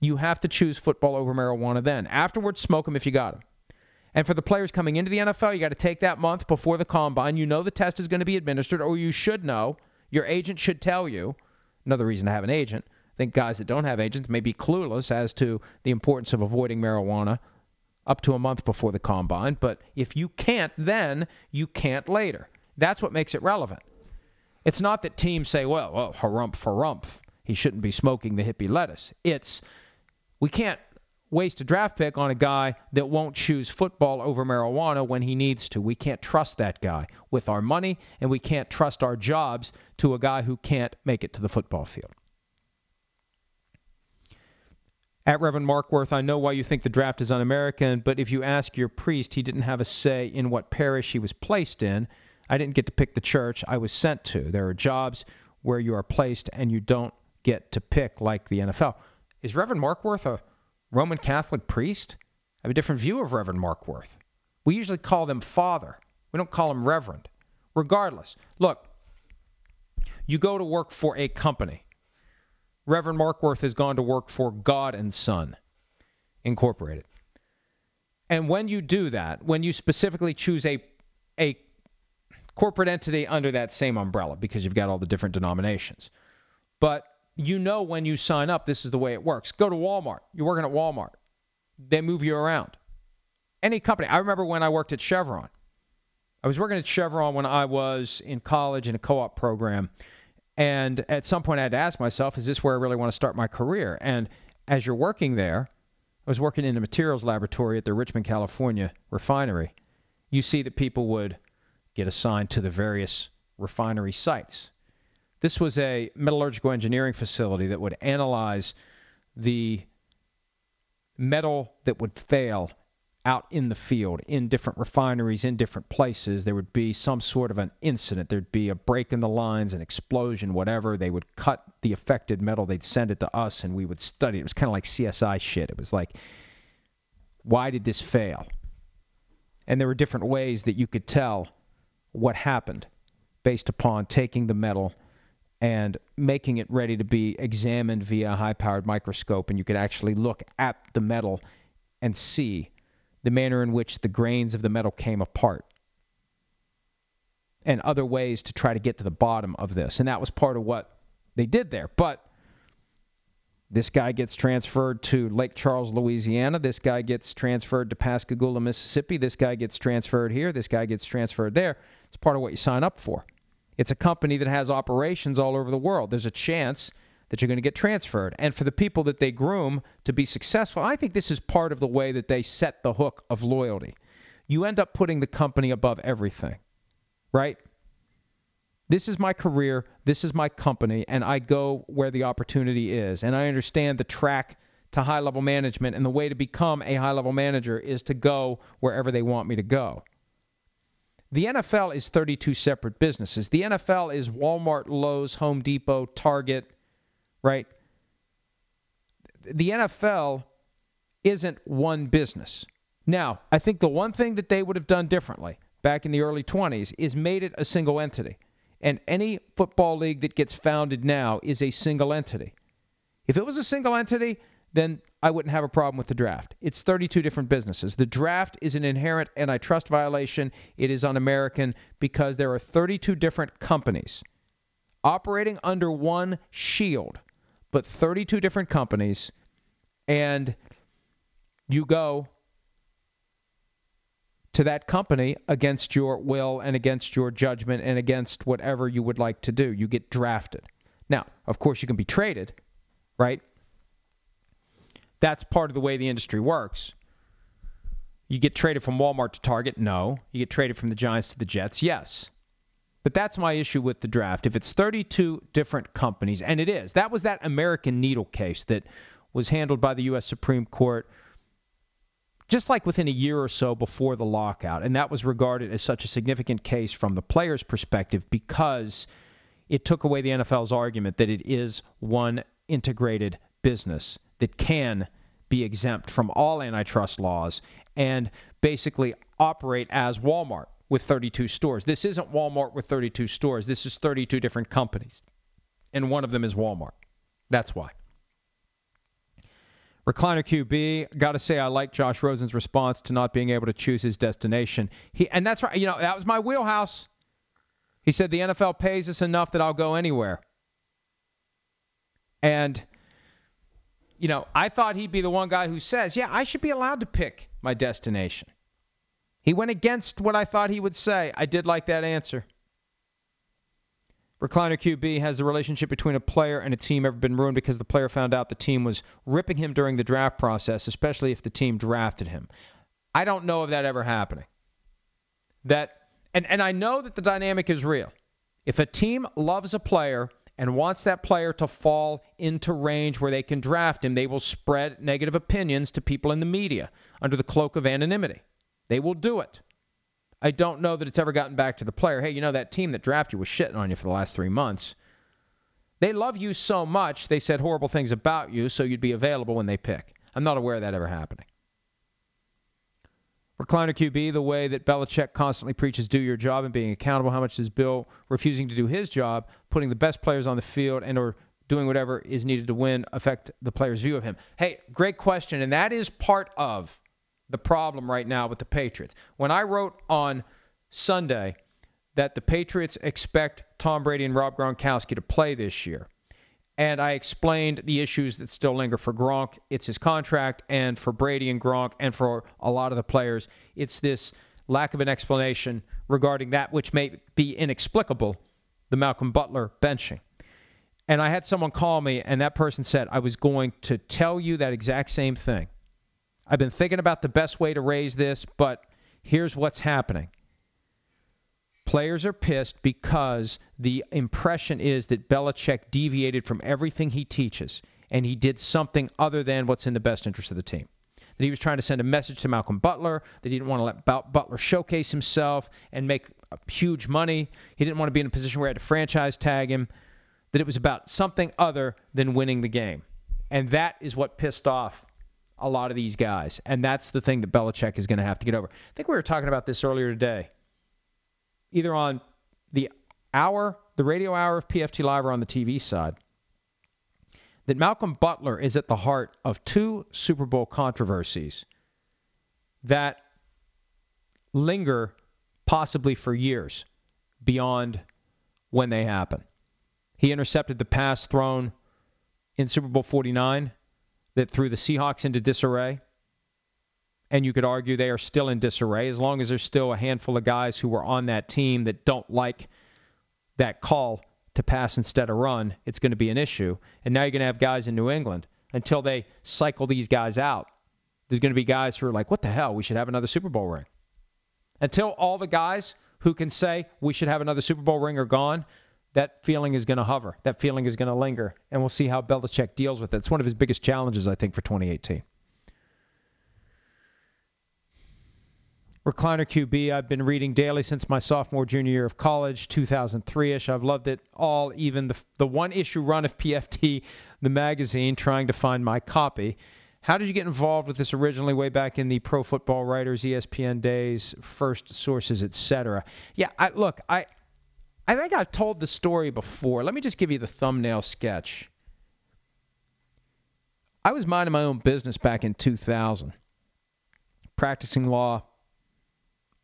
You have to choose football over marijuana then. Afterwards, smoke them if you got them. And for the players coming into the NFL, you got to take that month before the combine. You know the test is going to be administered, or you should know. Your agent should tell you. Another reason to have an agent. I think guys that don't have agents may be clueless as to the importance of avoiding marijuana up to a month before the combine. But if you can't then, you can't later. That's what makes it relevant. It's not that teams say, well, well harumph, harumph. He shouldn't be smoking the hippie lettuce. It's we can't waste a draft pick on a guy that won't choose football over marijuana when he needs to. We can't trust that guy with our money, and we can't trust our jobs to a guy who can't make it to the football field. At Reverend Markworth, I know why you think the draft is un American, but if you ask your priest, he didn't have a say in what parish he was placed in. I didn't get to pick the church I was sent to. There are jobs where you are placed and you don't get to pick, like the NFL. Is Reverend Markworth a Roman Catholic priest? I have a different view of Reverend Markworth. We usually call them father. We don't call him reverend. Regardless, look, you go to work for a company. Reverend Markworth has gone to work for God and Son Incorporated. And when you do that, when you specifically choose a a corporate entity under that same umbrella, because you've got all the different denominations, but you know when you sign up, this is the way it works. Go to Walmart. You're working at Walmart. They move you around. Any company. I remember when I worked at Chevron. I was working at Chevron when I was in college in a co op program. And at some point, I had to ask myself, is this where I really want to start my career? And as you're working there, I was working in a materials laboratory at the Richmond, California refinery. You see that people would get assigned to the various refinery sites. This was a metallurgical engineering facility that would analyze the metal that would fail out in the field, in different refineries, in different places. There would be some sort of an incident. There'd be a break in the lines, an explosion, whatever. They would cut the affected metal. They'd send it to us, and we would study. It It was kind of like CSI shit. It was like, why did this fail? And there were different ways that you could tell what happened based upon taking the metal and making it ready to be examined via a high powered microscope. And you could actually look at the metal and see the manner in which the grains of the metal came apart and other ways to try to get to the bottom of this. And that was part of what they did there. But this guy gets transferred to Lake Charles, Louisiana. This guy gets transferred to Pascagoula, Mississippi. This guy gets transferred here. This guy gets transferred there. It's part of what you sign up for. It's a company that has operations all over the world. There's a chance that you're going to get transferred. And for the people that they groom to be successful, I think this is part of the way that they set the hook of loyalty. You end up putting the company above everything, right? This is my career, this is my company, and I go where the opportunity is. And I understand the track to high level management, and the way to become a high level manager is to go wherever they want me to go. The NFL is 32 separate businesses. The NFL is Walmart, Lowe's, Home Depot, Target, right? The NFL isn't one business. Now, I think the one thing that they would have done differently back in the early 20s is made it a single entity. And any football league that gets founded now is a single entity. If it was a single entity, then I wouldn't have a problem with the draft. It's 32 different businesses. The draft is an inherent antitrust violation. It is un American because there are 32 different companies operating under one shield, but 32 different companies, and you go to that company against your will and against your judgment and against whatever you would like to do. You get drafted. Now, of course, you can be traded, right? That's part of the way the industry works. You get traded from Walmart to Target? No. You get traded from the Giants to the Jets? Yes. But that's my issue with the draft. If it's 32 different companies, and it is, that was that American Needle case that was handled by the U.S. Supreme Court just like within a year or so before the lockout. And that was regarded as such a significant case from the player's perspective because it took away the NFL's argument that it is one integrated business that can be exempt from all antitrust laws and basically operate as Walmart with 32 stores. This isn't Walmart with 32 stores. This is 32 different companies. And one of them is Walmart. That's why. Recliner QB, got to say I like Josh Rosen's response to not being able to choose his destination. He and that's right, you know, that was my wheelhouse. He said the NFL pays us enough that I'll go anywhere. And you know, I thought he'd be the one guy who says, "Yeah, I should be allowed to pick my destination." He went against what I thought he would say. I did like that answer. Recliner QB has the relationship between a player and a team ever been ruined because the player found out the team was ripping him during the draft process, especially if the team drafted him. I don't know of that ever happening. That and and I know that the dynamic is real. If a team loves a player and wants that player to fall into range where they can draft him, they will spread negative opinions to people in the media under the cloak of anonymity. They will do it. I don't know that it's ever gotten back to the player. Hey, you know that team that drafted you was shitting on you for the last three months. They love you so much, they said horrible things about you, so you'd be available when they pick. I'm not aware of that ever happening. Recliner QB, the way that Belichick constantly preaches do your job and being accountable, how much does Bill refusing to do his job, putting the best players on the field and or doing whatever is needed to win affect the player's view of him? Hey, great question, and that is part of the problem right now with the Patriots. When I wrote on Sunday that the Patriots expect Tom Brady and Rob Gronkowski to play this year, and I explained the issues that still linger for Gronk. It's his contract, and for Brady and Gronk, and for a lot of the players, it's this lack of an explanation regarding that which may be inexplicable, the Malcolm Butler benching. And I had someone call me, and that person said, I was going to tell you that exact same thing. I've been thinking about the best way to raise this, but here's what's happening. Players are pissed because the impression is that Belichick deviated from everything he teaches and he did something other than what's in the best interest of the team. That he was trying to send a message to Malcolm Butler, that he didn't want to let Butler showcase himself and make huge money. He didn't want to be in a position where he had to franchise tag him, that it was about something other than winning the game. And that is what pissed off a lot of these guys. And that's the thing that Belichick is going to have to get over. I think we were talking about this earlier today either on the hour, the radio hour of PFT Live or on the TV side, that Malcolm Butler is at the heart of two Super Bowl controversies that linger possibly for years beyond when they happen. He intercepted the pass thrown in Super Bowl 49 that threw the Seahawks into disarray and you could argue they are still in disarray as long as there's still a handful of guys who were on that team that don't like that call to pass instead of run, it's going to be an issue. And now you're going to have guys in New England until they cycle these guys out. There's going to be guys who are like, what the hell? We should have another Super Bowl ring. Until all the guys who can say we should have another Super Bowl ring are gone, that feeling is going to hover. That feeling is going to linger. And we'll see how Belichick deals with it. It's one of his biggest challenges, I think, for 2018. Recliner QB, I've been reading daily since my sophomore, junior year of college, 2003 ish. I've loved it all, even the, the one issue run of PFT, the magazine, trying to find my copy. How did you get involved with this originally, way back in the Pro Football Writers, ESPN days, first sources, etc.? Yeah, I, look, I I think I've told the story before. Let me just give you the thumbnail sketch. I was minding my own business back in 2000, practicing law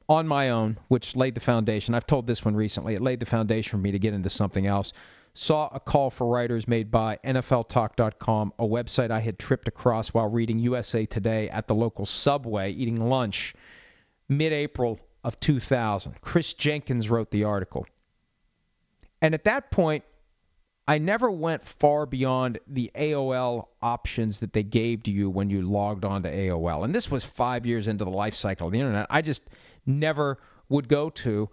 on my own, which laid the foundation. I've told this one recently. It laid the foundation for me to get into something else. Saw a call for writers made by NFLTalk.com, a website I had tripped across while reading USA Today at the local subway, eating lunch, mid April of 2000. Chris Jenkins wrote the article. And at that point, I never went far beyond the AOL options that they gave to you when you logged on to AOL. And this was five years into the life cycle of the internet. I just never would go to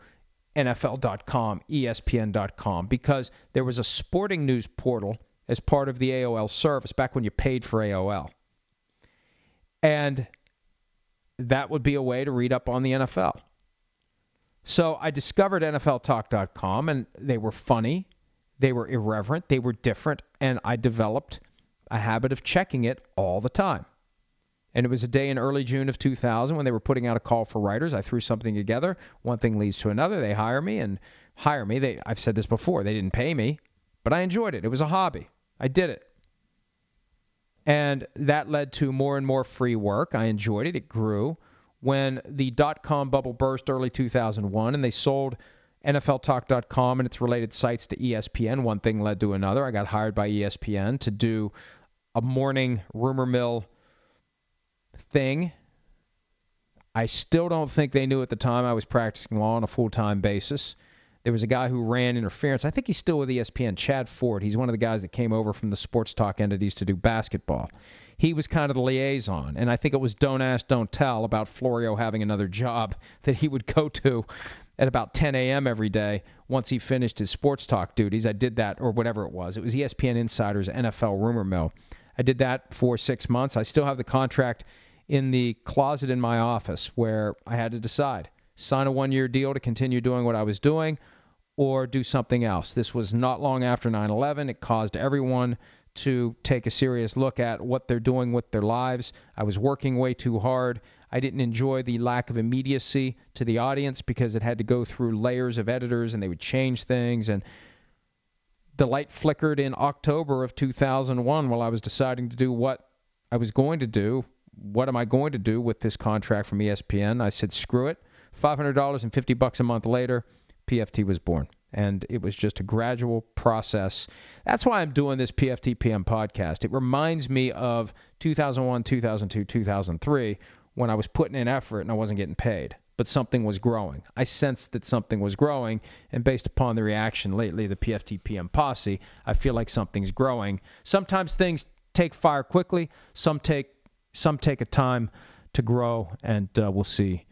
NFL.com, ESPN.com, because there was a sporting news portal as part of the AOL service back when you paid for AOL. And that would be a way to read up on the NFL. So I discovered NFLTalk.com, and they were funny, they were irreverent, they were different, and I developed a habit of checking it all the time. And it was a day in early June of 2000 when they were putting out a call for writers. I threw something together. One thing leads to another. They hire me and hire me. They, I've said this before. They didn't pay me, but I enjoyed it. It was a hobby. I did it. And that led to more and more free work. I enjoyed it. It grew. When the dot com bubble burst early 2001 and they sold NFLTalk.com and its related sites to ESPN, one thing led to another. I got hired by ESPN to do a morning rumor mill thing. I still don't think they knew at the time I was practicing law on a full time basis. There was a guy who ran interference. I think he's still with ESPN, Chad Ford. He's one of the guys that came over from the sports talk entities to do basketball. He was kind of the liaison, and I think it was don't ask, don't tell about Florio having another job (laughs) that he would go to at about 10 a.m. every day once he finished his sports talk duties. I did that, or whatever it was. It was ESPN Insider's NFL rumor mill. I did that for six months. I still have the contract in the closet in my office where I had to decide sign a one year deal to continue doing what I was doing or do something else. This was not long after 9 11. It caused everyone to take a serious look at what they're doing with their lives. I was working way too hard. I didn't enjoy the lack of immediacy to the audience because it had to go through layers of editors and they would change things. And the light flickered in October of 2001 while I was deciding to do what I was going to do what am I going to do with this contract from ESPN? I said, screw it. $500 and 50 bucks a month later, PFT was born. And it was just a gradual process. That's why I'm doing this PFTPM podcast. It reminds me of 2001, 2002, 2003 when I was putting in effort and I wasn't getting paid, but something was growing. I sensed that something was growing, and based upon the reaction lately, the PFTPM posse, I feel like something's growing. Sometimes things take fire quickly, some take some take a time to grow, and uh, we'll see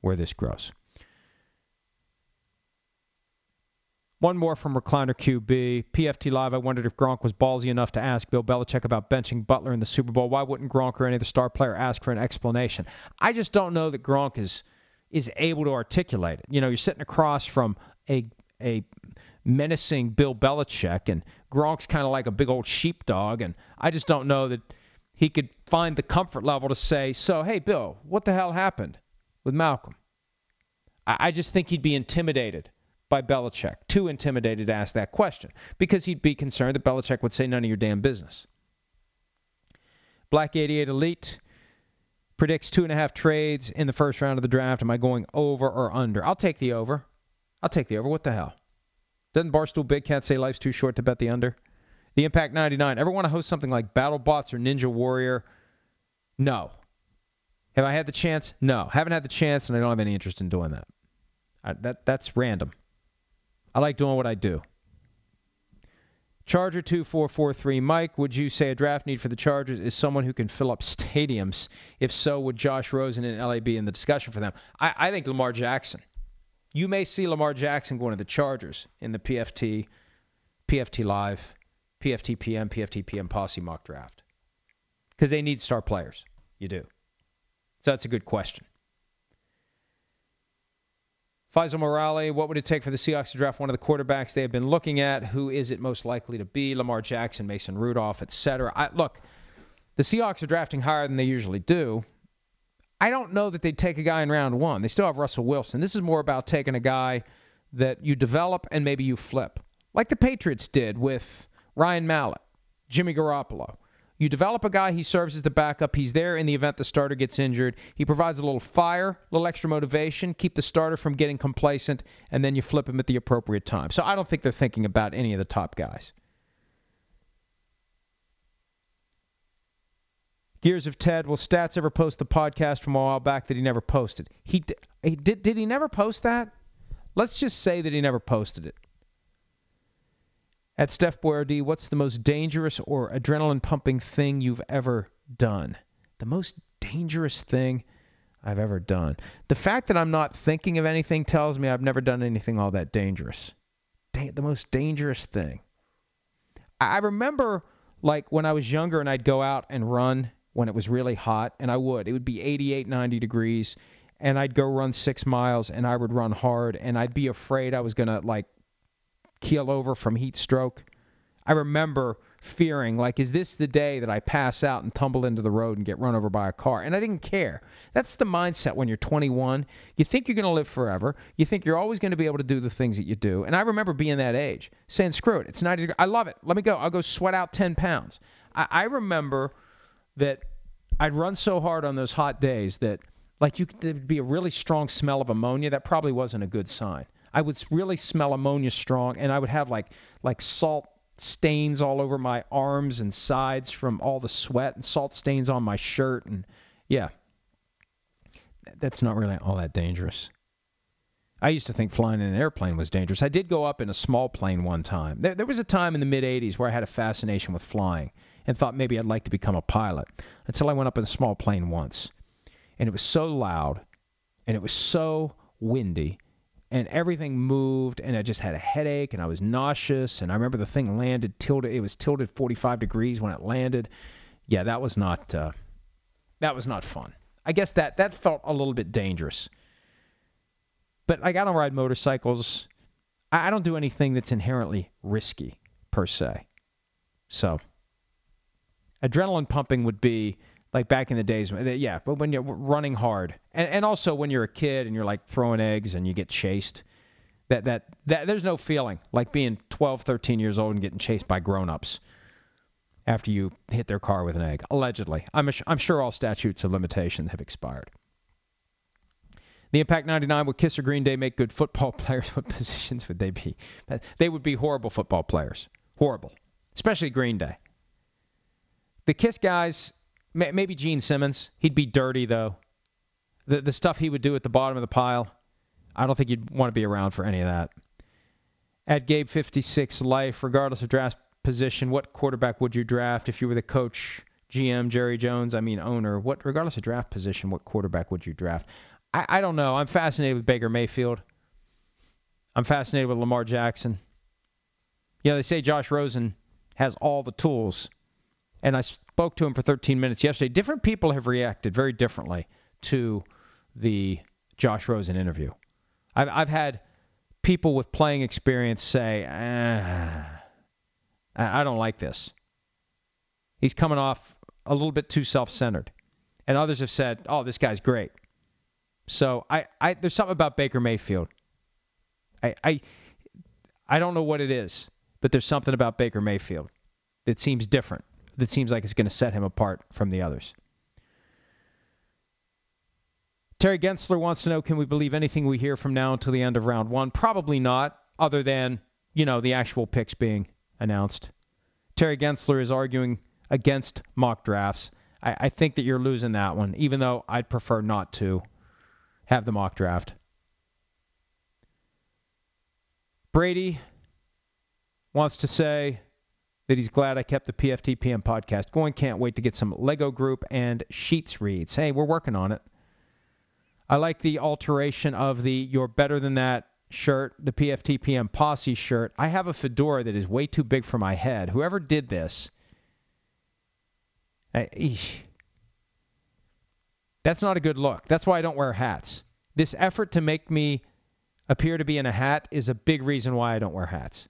where this grows. One more from Recliner QB. PFT Live, I wondered if Gronk was ballsy enough to ask Bill Belichick about benching Butler in the Super Bowl. Why wouldn't Gronk or any other star player ask for an explanation? I just don't know that Gronk is is able to articulate it. You know, you're sitting across from a a menacing Bill Belichick, and Gronk's kind of like a big old sheepdog, and I just don't know that – he could find the comfort level to say, so, hey, Bill, what the hell happened with Malcolm? I, I just think he'd be intimidated by Belichick, too intimidated to ask that question, because he'd be concerned that Belichick would say none of your damn business. Black 88 Elite predicts two and a half trades in the first round of the draft. Am I going over or under? I'll take the over. I'll take the over. What the hell? Doesn't Barstool Big Cat say life's too short to bet the under? The Impact 99. Ever want to host something like BattleBots or Ninja Warrior? No. Have I had the chance? No. Haven't had the chance, and I don't have any interest in doing that. I, that that's random. I like doing what I do. Charger 2443. Mike, would you say a draft need for the Chargers is someone who can fill up (laughs) stadiums? If so, would Josh Rosen and LA be in the discussion for them? I, I think Lamar Jackson. You may see Lamar Jackson going to the Chargers in the PFT, PFT Live PFTPM, PFTPM posse mock draft? Because they need star players. You do. So that's a good question. Faisal Morale, what would it take for the Seahawks to draft one of the quarterbacks they have been looking at? Who is it most likely to be? Lamar Jackson, Mason Rudolph, etc. I, look, the Seahawks are drafting higher than they usually do. I don't know that they'd take a guy in round one. They still have Russell Wilson. This is more about taking a guy that you develop and maybe you flip, like the Patriots did with Ryan Mallett, Jimmy Garoppolo. You develop a guy, he serves as the backup. He's there in the event the starter gets injured. He provides a little fire, a little extra motivation, keep the starter from getting complacent, and then you flip him at the appropriate time. So I don't think they're thinking about any of the top guys. Gears of Ted. Will Stats ever post the podcast from a while back that he never posted? He, he did. Did he never post that? Let's just say that he never posted it. At Steph Boyardee, what's the most dangerous or adrenaline pumping thing you've ever done? The most dangerous thing I've ever done. The fact that I'm not thinking of anything tells me I've never done anything all that dangerous. Da- the most dangerous thing. I remember like when I was younger and I'd go out and run when it was really hot, and I would. It would be 88, 90 degrees, and I'd go run six miles and I would run hard, and I'd be afraid I was going to like keel over from heat stroke. I remember fearing, like, is this the day that I pass out and tumble into the road and get run over by a car? And I didn't care. That's the mindset when you're 21. You think you're going to live forever. You think you're always going to be able to do the things that you do. And I remember being that age, saying, screw it. It's 90 degrees. I love it. Let me go. I'll go sweat out 10 pounds. I, I remember that I'd run so hard on those hot days that, like, you there'd be a really strong smell of ammonia. That probably wasn't a good sign. I would really smell ammonia strong, and I would have like like salt stains all over my arms and sides from all the sweat and salt stains on my shirt and yeah. That's not really all that dangerous. I used to think flying in an airplane was dangerous. I did go up in a small plane one time. There, there was a time in the mid 80s where i had a fascination with flying and thought maybe i'd like to become a pilot until i went up in a small plane once. And it was so loud and it was so windy and everything moved and I just had a headache and I was nauseous and I remember the thing landed tilted it was tilted 45 degrees when it landed. Yeah, that was not uh, that was not fun. I guess that that felt a little bit dangerous. But like I don't ride motorcycles. I, I don't do anything that's inherently risky per se. So adrenaline pumping would be like back in the days. Yeah, but when you're running hard, and and also when you're a kid and you're like throwing eggs and you get chased, that that that there's no feeling like being 12, 13 years old and getting chased by grown-ups after you hit their car with an egg. Allegedly, I'm I'm sure all statutes of limitation have expired. The Impact 99 would Kiss or Green Day make good football (laughs) players. What positions would they be? They would be horrible football players. Horrible. Especially Green Day. The Kiss guys, Maybe Gene Simmons. He'd be dirty though. The the stuff he would do at the bottom of the pile. I don't think you'd want to be around for any of that. At Gabe 56 life, regardless of draft position, what quarterback would you draft if you were the coach, GM, Jerry Jones? I mean owner. What regardless of draft position, what quarterback would you draft? I, I don't know. I'm fascinated with Baker Mayfield. I'm fascinated with Lamar Jackson. You know, they say Josh Rosen has all the tools and I spoke to him for 13 minutes yesterday. Different people have reacted very differently to the Josh Rosen interview. I've, I've had people with playing experience say, eh, I don't like this. He's coming off a little bit too self-centered. And others have said, oh, this guy's great. So I, I there's something about Baker Mayfield. I, I I don't know what it is, but there's something about Baker Mayfield that seems different that seems like it's going to set him apart from the others. Terry Gensler wants to know can we believe anything we hear from now until the end of round one? Probably not, other than, you know, the actual picks being announced. Terry Gensler is arguing against mock drafts. I, I think that you're losing that one, even though I'd prefer not to have the mock draft. Brady wants to say that he's glad I kept the PFTPM podcast going. Can't wait to get some Lego group and sheets reads. Hey, we're working on it. I like the alteration of the You're Better Than That shirt, the PFTPM posse shirt. I have a fedora that is way too big for my head. Whoever did this, I, that's not a good look. That's why I don't wear hats. This effort to make me appear to be in a hat is a big reason why I don't wear hats.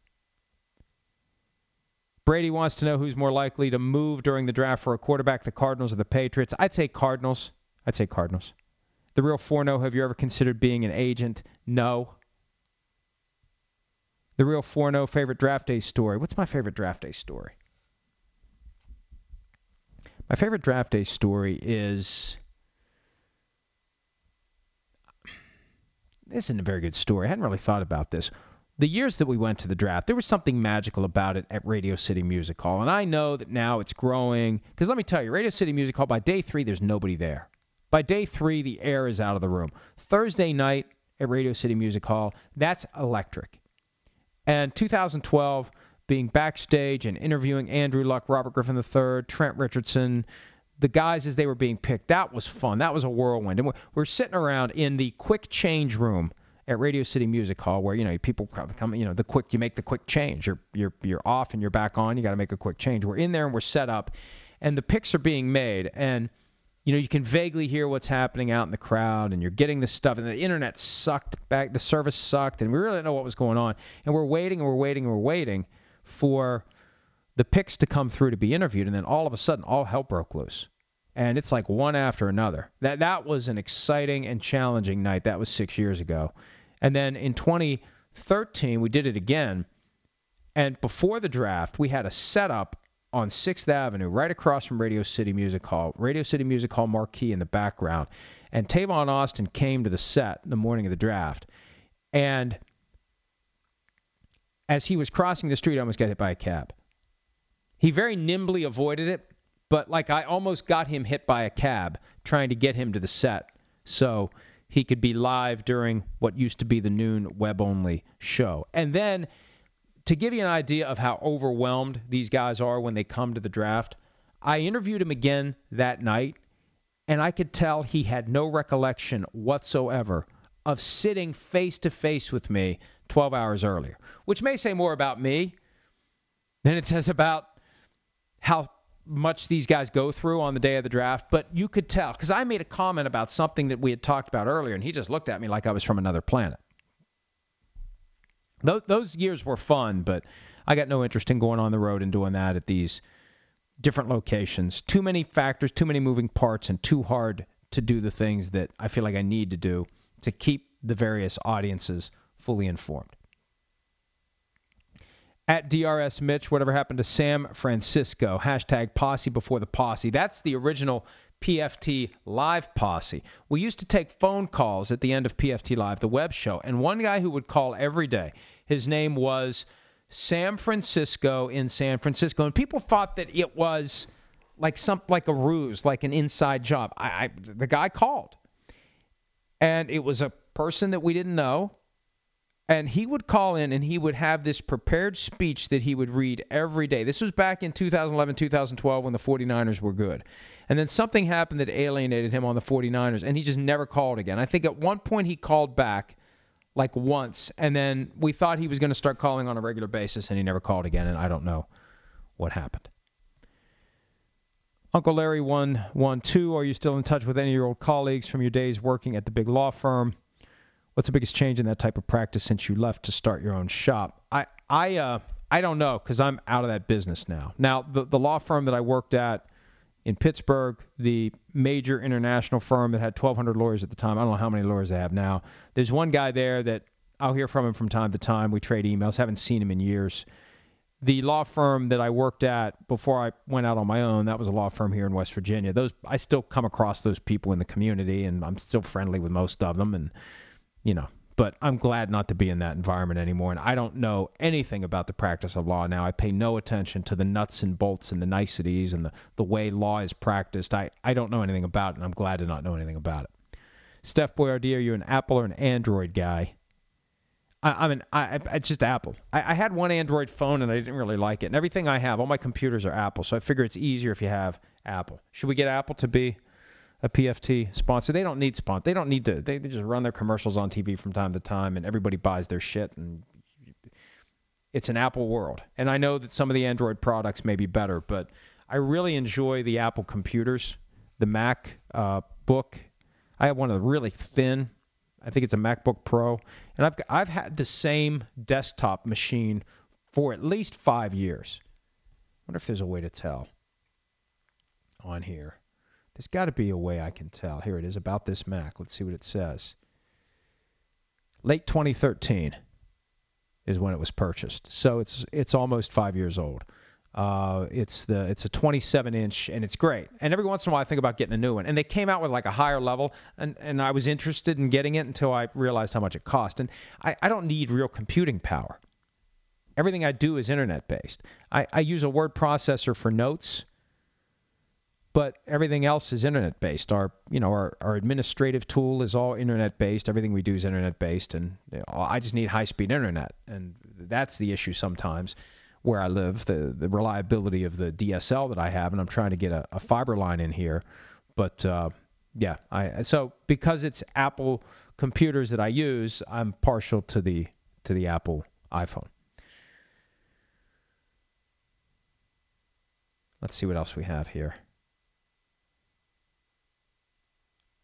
Brady wants to know who's more likely to move during the draft for a quarterback, the Cardinals or the Patriots. I'd say Cardinals. I'd say Cardinals. The real 4 have you ever considered being an agent? No. The real 4 0 favorite draft day story. What's my favorite draft day story? My favorite draft day story is. This isn't a very good story. I hadn't really thought about this. The years that we went to the draft, there was something magical about it at Radio City Music Hall. And I know that now it's growing. Because let me tell you, Radio City Music Hall, by day three, there's nobody there. By day three, the air is out of the room. Thursday night at Radio City Music Hall, that's electric. And 2012, being backstage and interviewing Andrew Luck, Robert Griffin III, Trent Richardson, the guys as they were being picked, that was fun. That was a whirlwind. And we're, we're sitting around in the quick change room at Radio City Music Hall, where you know people come, you know, the quick you make the quick change. You're you're you're off and you're back on. You got to make a quick change. We're in there and we're set up, and the picks are being made and you know, you can vaguely hear what's happening out in the crowd, and you're getting this stuff, and the internet sucked back, the service sucked, and we really didn't know what was going on. And we're waiting, and we're waiting, and we're waiting for the picks to come through to be interviewed, and then all of a sudden, all hell broke loose. And it's like one after another. That that was an exciting and challenging night. That was six years ago. And then in 2013, we did it again. And before the draft, we had a setup on 6th Avenue, right across from Radio City Music Hall. Radio City Music Hall marquee in the background. And Tavon Austin came to the set the morning of the draft. And as he was crossing the street, I almost got hit by a cab. He very nimbly avoided it, but like I almost got him hit by a cab trying to get him to the set so he could be live during what used to be the noon web only show. And then to give you an idea of how overwhelmed these guys are when they come to the draft, I interviewed him again that night, and I could tell he had no recollection whatsoever of sitting face to face with me 12 hours earlier, which may say more about me than it says about how much these guys go through on the day of the draft. But you could tell because I made a comment about something that we had talked about earlier, and he just looked at me like I was from another planet. Those years were fun, but I got no interest in going on the road and doing that at these different locations. Too many factors, too many moving parts, and too hard to do the things that I feel like I need to do to keep the various audiences fully informed. At DRS Mitch, whatever happened to Sam Francisco? Hashtag posse before the posse. That's the original PFT Live posse. We used to take phone calls at the end of PFT Live, the web show, and one guy who would call every day, his name was Sam Francisco in San Francisco, and people thought that it was like some like a ruse, like an inside job. I, I the guy called, and it was a person that we didn't know, and he would call in and he would have this prepared speech that he would read every day. This was back in 2011, 2012 when the 49ers were good. And then something happened that alienated him on the 49ers, and he just never called again. I think at one point he called back like once, and then we thought he was going to start calling on a regular basis, and he never called again, and I don't know what happened. Uncle Larry 112, are you still in touch with any of your old colleagues from your days working at the big law firm? What's the biggest change in that type of practice since you left to start your own shop? I I uh I don't know because I'm out of that business now. Now the the law firm that I worked at in Pittsburgh, the major international firm that had 1,200 lawyers at the time. I don't know how many lawyers they have now. There's one guy there that I'll hear from him from time to time. We trade emails. Haven't seen him in years. The law firm that I worked at before I went out on my own, that was a law firm here in West Virginia. Those I still come across those people in the community, and I'm still friendly with most of them. And you know, but I'm glad not to be in that environment anymore. And I don't know anything about the practice of law now. I pay no attention to the nuts and bolts and the niceties and the, the way law is practiced. I, I don't know anything about it, and I'm glad to not know anything about it. Steph Boyardee, are you an Apple or an Android guy? I, I'm an, I, it's just Apple. I, I had one Android phone and I didn't really like it. And everything I have, all my computers are Apple. So I figure it's easier if you have Apple. Should we get Apple to be a PFT sponsor. They don't need sponsor. They don't need to. They, just run their commercials on TV from time to time, and everybody buys their shit. And it's an Apple world. And I know that some of the Android products may be better, but I really enjoy the Apple computers. The Mac uh, Book. I have one of the really thin. I think it's a MacBook Pro, and I've got, I've had the same desktop machine for at least five years. I wonder if there's a way to tell on here. There's got to be a way I can tell. Here it is about this Mac. Let's see what it says. Late 2013 is when it was purchased. So it's it's almost five years old. Uh, it's the it's a 27 inch and it's great. And every once in a while I think about getting a new one. And they came out with like a higher level, and and I was interested in getting it until I realized how much it cost. And I, I don't need real computing power. Everything I do is internet based. I, I use a word processor for notes but everything else is internet based. Our you know our, our administrative tool is all internet based. Everything we do is internet based, and you know, I just need high speed internet, and that's the issue sometimes where I live. The the reliability of the DSL that I have, and I'm trying to get a, a fiber line in here, but uh, yeah, I so because it's Apple computers that I use, I'm partial to the to the Apple iPhone. Let's see what else we have here.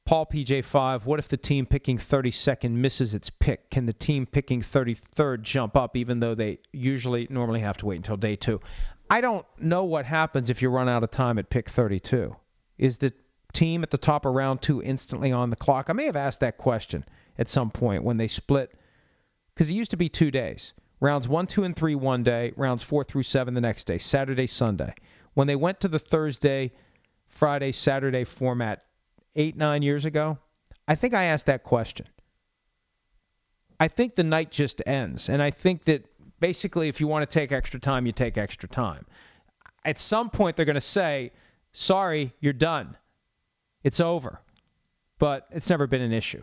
Paul PJ5, what if the team picking 32nd misses its pick? Can the team picking 33rd jump up even though they usually normally have to wait until day two? I don't know what happens if you run out of time at pick 32. Is the team at the top of round two instantly on the clock? I may have asked that question at some point when they split, because it used to be two days. Rounds one, two, and three one day, rounds four through seven the next day, Saturday, Sunday. When they went to the Thursday, Friday, Saturday format eight, nine years ago? I think I asked that question. I think the night just ends. And I think that basically, if you want to take extra time, you take extra time. At some point, they're going to say, sorry, you're done. It's over. But it's never been an issue.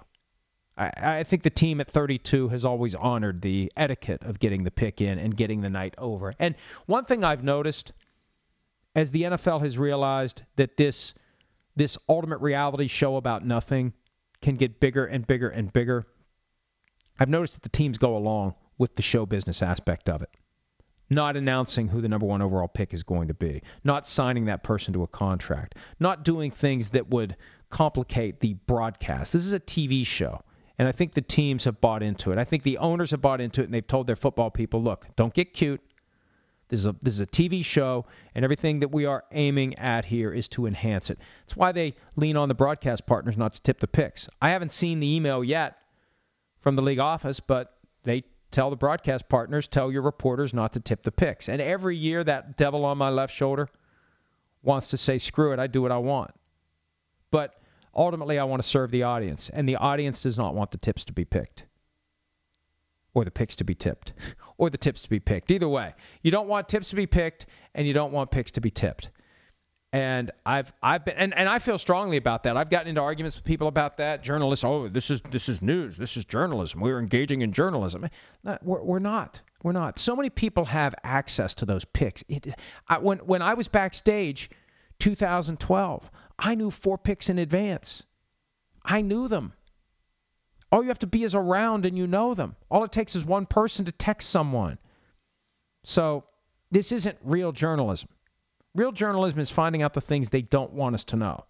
I, I think the team at 32 has always honored the etiquette of getting the pick in and getting the night over. And one thing I've noticed as the NFL has realized that this this ultimate reality show about nothing can get bigger and bigger and bigger. I've noticed that the teams go along with the show business aspect of it. Not announcing who the number one overall pick is going to be, not signing that person to a contract, not doing things that would complicate the broadcast. This is a TV show. And I think the teams have bought into it. I think the owners have bought into it and they've told their football people, look, don't get cute. This is a this is a TV show, and everything that we are aiming at here is to enhance it. That's why they lean on the broadcast partners not to tip the picks. I haven't seen the email yet from the league office, but they tell the broadcast partners, tell your reporters not to tip the picks. And every year, that devil on my left shoulder wants to say, screw it, I do what I want. But ultimately, I want to serve the audience, and the audience does not want the tips to be picked or the picks to be tipped, or the tips to be picked. Either way, you don't want tips to be picked, and you don't want picks to be tipped. And I've I've been and, and I feel strongly about that. I've gotten into arguments with people about that. Journalists, oh, this is this is news. This is journalism. We're engaging in journalism. we're, we're not. We're not. So many people have access to those picks. It, I, when when I was backstage, 2012, I knew four picks in advance. I knew them. All you have to be is around and you know them. All it takes is one person to text someone. So this isn't real journalism. Real journalism is finding out the things they don't want us to know,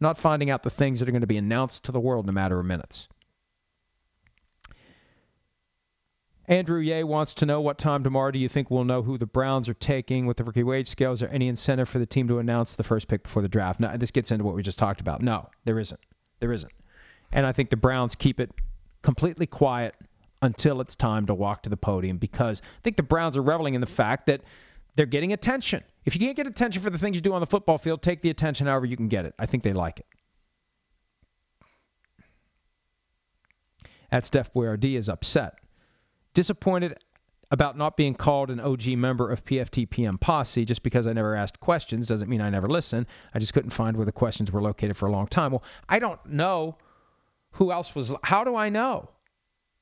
not finding out the things that are going to be announced to the world in a matter of minutes. Andrew Ye wants to know what time tomorrow do you think we'll know who the Browns are taking with the rookie wage scales there any incentive for the team to announce the first pick before the draft? No, this gets into what we just talked about. No, there isn't. There isn't. And I think the Browns keep it completely quiet until it's time to walk to the podium because I think the Browns are reveling in the fact that they're getting attention. If you can't get attention for the things you do on the football field, take the attention however you can get it. I think they like it. At Steph Boyardee is upset. Disappointed about not being called an OG member of PFT PM Posse just because I never asked questions doesn't mean I never listen. I just couldn't find where the questions were located for a long time. Well, I don't know who else was. How do I know?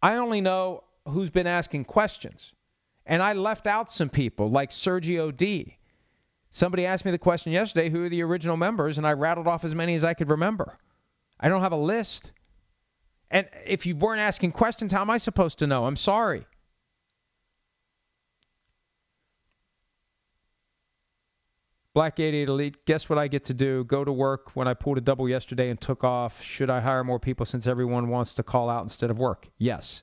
I only know who's been asking questions. And I left out some people like Sergio D. Somebody asked me the question yesterday who are the original members, and I rattled off as many as I could remember. I don't have a list. And if you weren't asking questions, how am I supposed to know? I'm sorry. Black 88 Elite, guess what I get to do? Go to work when I pulled a double yesterday and took off. Should I hire more people since everyone wants to call out instead of work? Yes.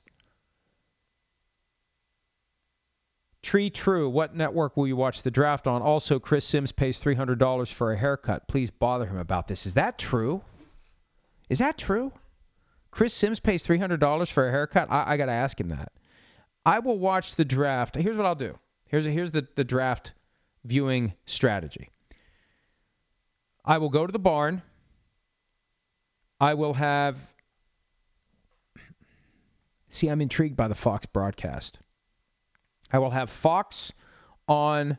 Tree True, what network will you watch the draft on? Also, Chris Simms pays $300 for a haircut. Please bother him about this. Is that true? Is that true? Chris Simms pays $300 for a haircut? I, I got to ask him that. I will watch the draft. Here's what I'll do. Here's here's the, the draft viewing strategy. I will go to the barn. I will have. See, I'm intrigued by the Fox broadcast. I will have Fox on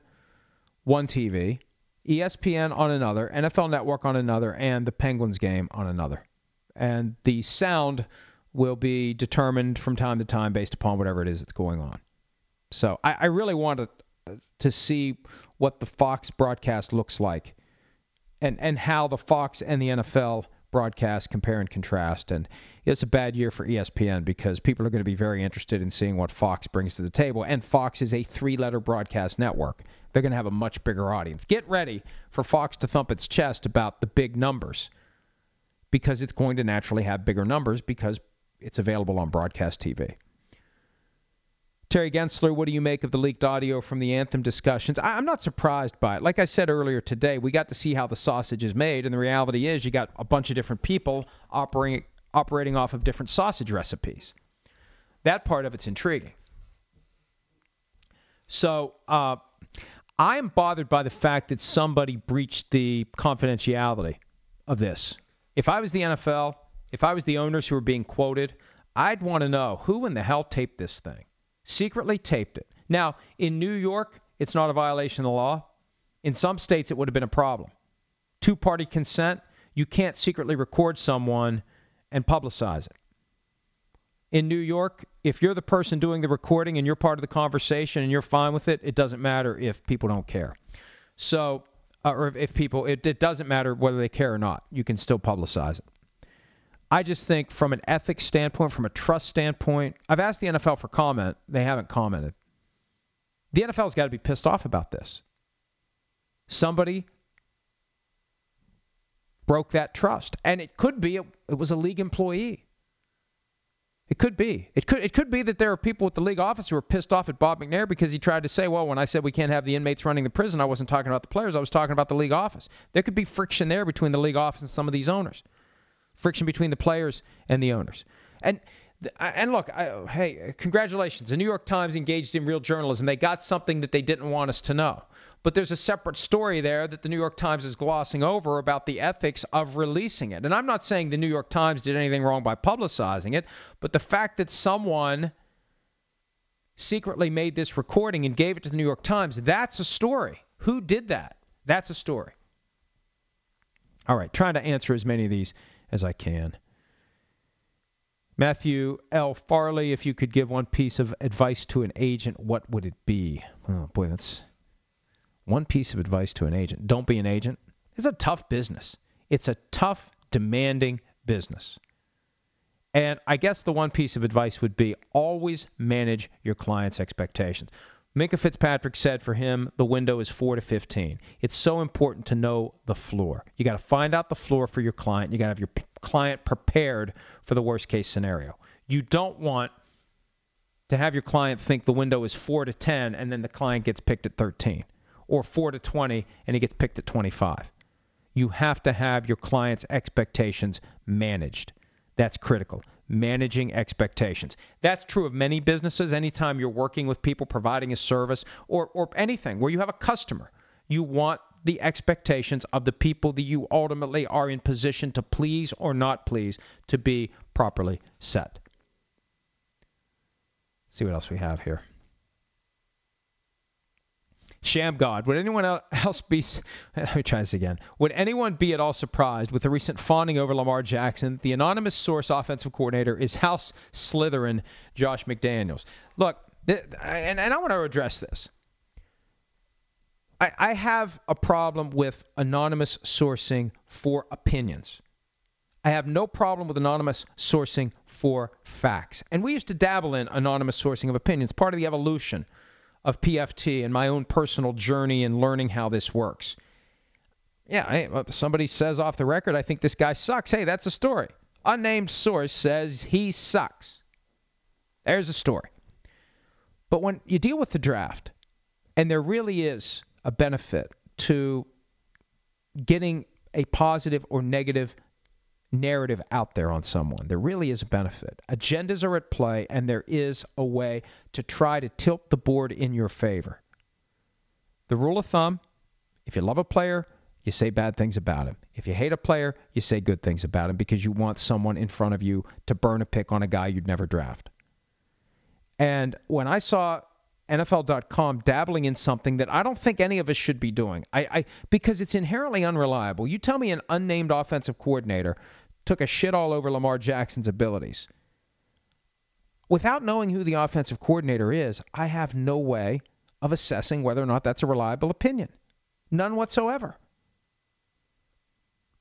one TV, ESPN on another, NFL Network on another, and the Penguins game on another. And the sound will be determined from time to time based upon whatever it is that's going on. So I, I really want to to see what the Fox broadcast looks like, and and how the Fox and the NFL broadcast compare and contrast. And it's a bad year for ESPN because people are going to be very interested in seeing what Fox brings to the table. And Fox is a three-letter broadcast network. They're going to have a much bigger audience. Get ready for Fox to thump its chest about the big numbers because it's going to naturally have bigger numbers because it's available on broadcast TV. Terry Gensler, what do you make of the leaked audio from the anthem discussions? I, am not surprised by it. Like I said earlier today, we got to see how the sausage is made, and the reality is you got a bunch of different people operating operating off of different sausage recipes. That part of it's intriguing. So uh, I am bothered by the fact that somebody breached the confidentiality of this. If I was the NFL, if I was the owners who were being quoted, I'd want to know who in the hell taped this thing. Secretly taped it. Now, in New York, it's not a violation of the law. In some states, it would have been a problem. Two party consent, you can't secretly record someone and publicize it. In New York, if you're the person doing the recording and you're part of the conversation and you're fine with it, it doesn't matter if people don't care. So, uh, or if, people, it, it doesn't matter whether they care or not. You can still publicize it. I just think from an ethics standpoint, from a trust standpoint, I've asked the NFL for comment. They haven't commented. The NFL's got to be pissed off about this. Somebody broke that trust. And it could be it, it was a league employee. It could be. It could it could be that there are people with the league office who are pissed off at Bob McNair because he tried to say, well, when I said we can't have the inmates running the prison, I wasn't talking about the players, I was talking about the league office. There could be friction there between the league office and some of these owners friction between the players and the owners. And and look, I, hey, congratulations. The New York Times engaged in real journalism. They got something that they didn't want us to know. But there's a separate story there that the New York Times is glossing over about the ethics of releasing it. And I'm not saying the New York Times did anything wrong by publicizing it, but the fact that someone secretly made this recording and gave it to the New York Times, that's a story. Who did that? That's a story. All right, trying to answer as many of these as I can. Matthew L. Farley, if you could give one piece of advice to an agent, what would it be? Oh, boy, that's one piece of advice to an agent. Don't be an agent. It's a tough business. It's a tough, demanding business. And I guess the one piece of advice would be always manage your client's expectations. Minkah Fitzpatrick said for him, the window is 4 to 15. It's so important to know the floor. You got to find out the floor for your client. You got to have your p- client prepared for the worst case scenario. You don't want to have your client think the window is 4 to 10 and then the client gets picked at 13 or 4 to 20 and he gets picked at 25. You have to have your client's expectations managed. That's critical managing expectations. That's true of many businesses. Anytime you're working with people providing a service or, or anything where you have a customer, you want the expectations of the people that you ultimately are in position to please or not please to be properly set. See what else we have here. Sham God. Would anyone (laughs) else be? (laughs) Let me try this again. Would anyone be at all surprised with the recent fawning over Lamar Jackson? The anonymous source offensive coordinator is House Slytherin Josh McDaniels. Look, and, I want to address this. I have a problem with anonymous sourcing for opinions. I have no problem with anonymous sourcing for facts. And we used to dabble in anonymous sourcing of opinions, part of the evolution of PFT and my own personal journey in learning how this works. Yeah, hey, uh, somebody says off the record, I think this guy sucks. Hey, that's a story. Unnamed source says he sucks. There's a story. But when you deal with the draft, and there really is a benefit to getting a positive or negative narrative out there on someone. There really is a benefit. Agendas are at play, and there is a way to try to tilt the board in your favor. The rule of thumb if you love a player, you say bad things about him. If you hate a player, you say good things about him because you want someone in front of you to burn a pick on a guy you'd never draft. And when I saw NFL.com dabbling in something that I don't think any of us should be doing, I, I because it's inherently unreliable. You tell me an unnamed offensive coordinator took a shit all over Lamar Jackson's abilities. Without knowing who the offensive coordinator is, I have no way of assessing whether or not that's a reliable opinion. None whatsoever.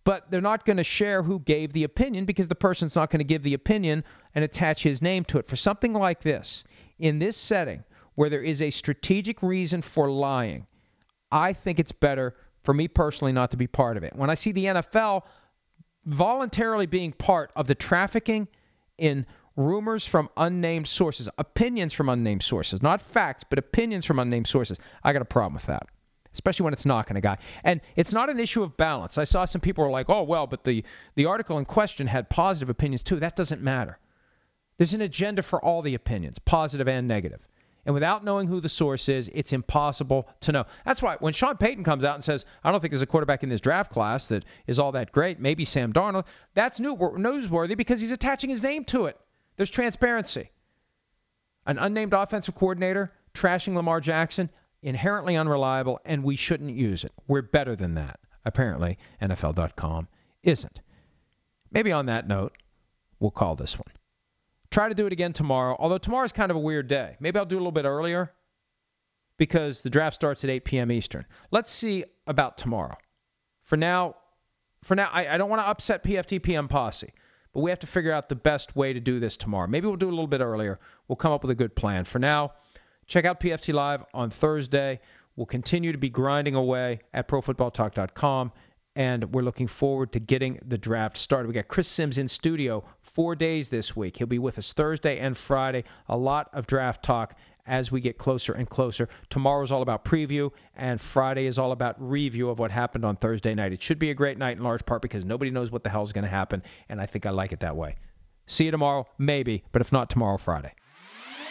But they're not going to share who gave the opinion because the person's not going to give the opinion and attach his name to it. For something like this, in this setting where there is a strategic reason for lying, I think it's better for me personally not to be part of it. When I see the NFL voluntarily being part of the trafficking in rumors from unnamed sources, opinions from unnamed sources, not facts, but opinions from unnamed sources, I got a problem with that especially when it's knocking a guy. And it's not an issue of balance. I saw some people were like, "Oh well, but the the article in question had positive opinions too." That doesn't matter. There's an agenda for all the opinions, positive and negative. And without knowing who the source is, it's impossible to know. That's why when Sean Payton comes out and says, I don't think there's a quarterback in this draft class that is all that great, maybe Sam Darnold, that's new, newsworthy because he's attaching his name to it. There's transparency. An unnamed offensive coordinator trashing Lamar Jackson, inherently unreliable, and we shouldn't use it. We're better than that. Apparently, NFL.com isn't. Maybe on that note, we'll call this one. Try to do it again tomorrow, although tomorrow's kind of a weird day. Maybe I'll do a little bit earlier because the draft starts at 8 p.m. Eastern. Let's see about tomorrow. For now, for now, I, I don't want to upset PFT PM posse, but we have to figure out the best way to do this tomorrow. Maybe we'll do a little bit earlier. We'll come up with a good plan. For now, Check out PFT Live on Thursday. We'll continue to be grinding away at ProFootballTalk.com, and we're looking forward to getting the draft started. We got Chris Simms in studio four days this week. He'll be with us Thursday and Friday. A lot of draft talk as we get closer and closer. Tomorrow's all about preview, and Friday is all about review of what happened on Thursday night. It should be a great night in large part because nobody knows what the hell is going to happen, and I think I like it that way. See you tomorrow, maybe, but if not tomorrow, Friday.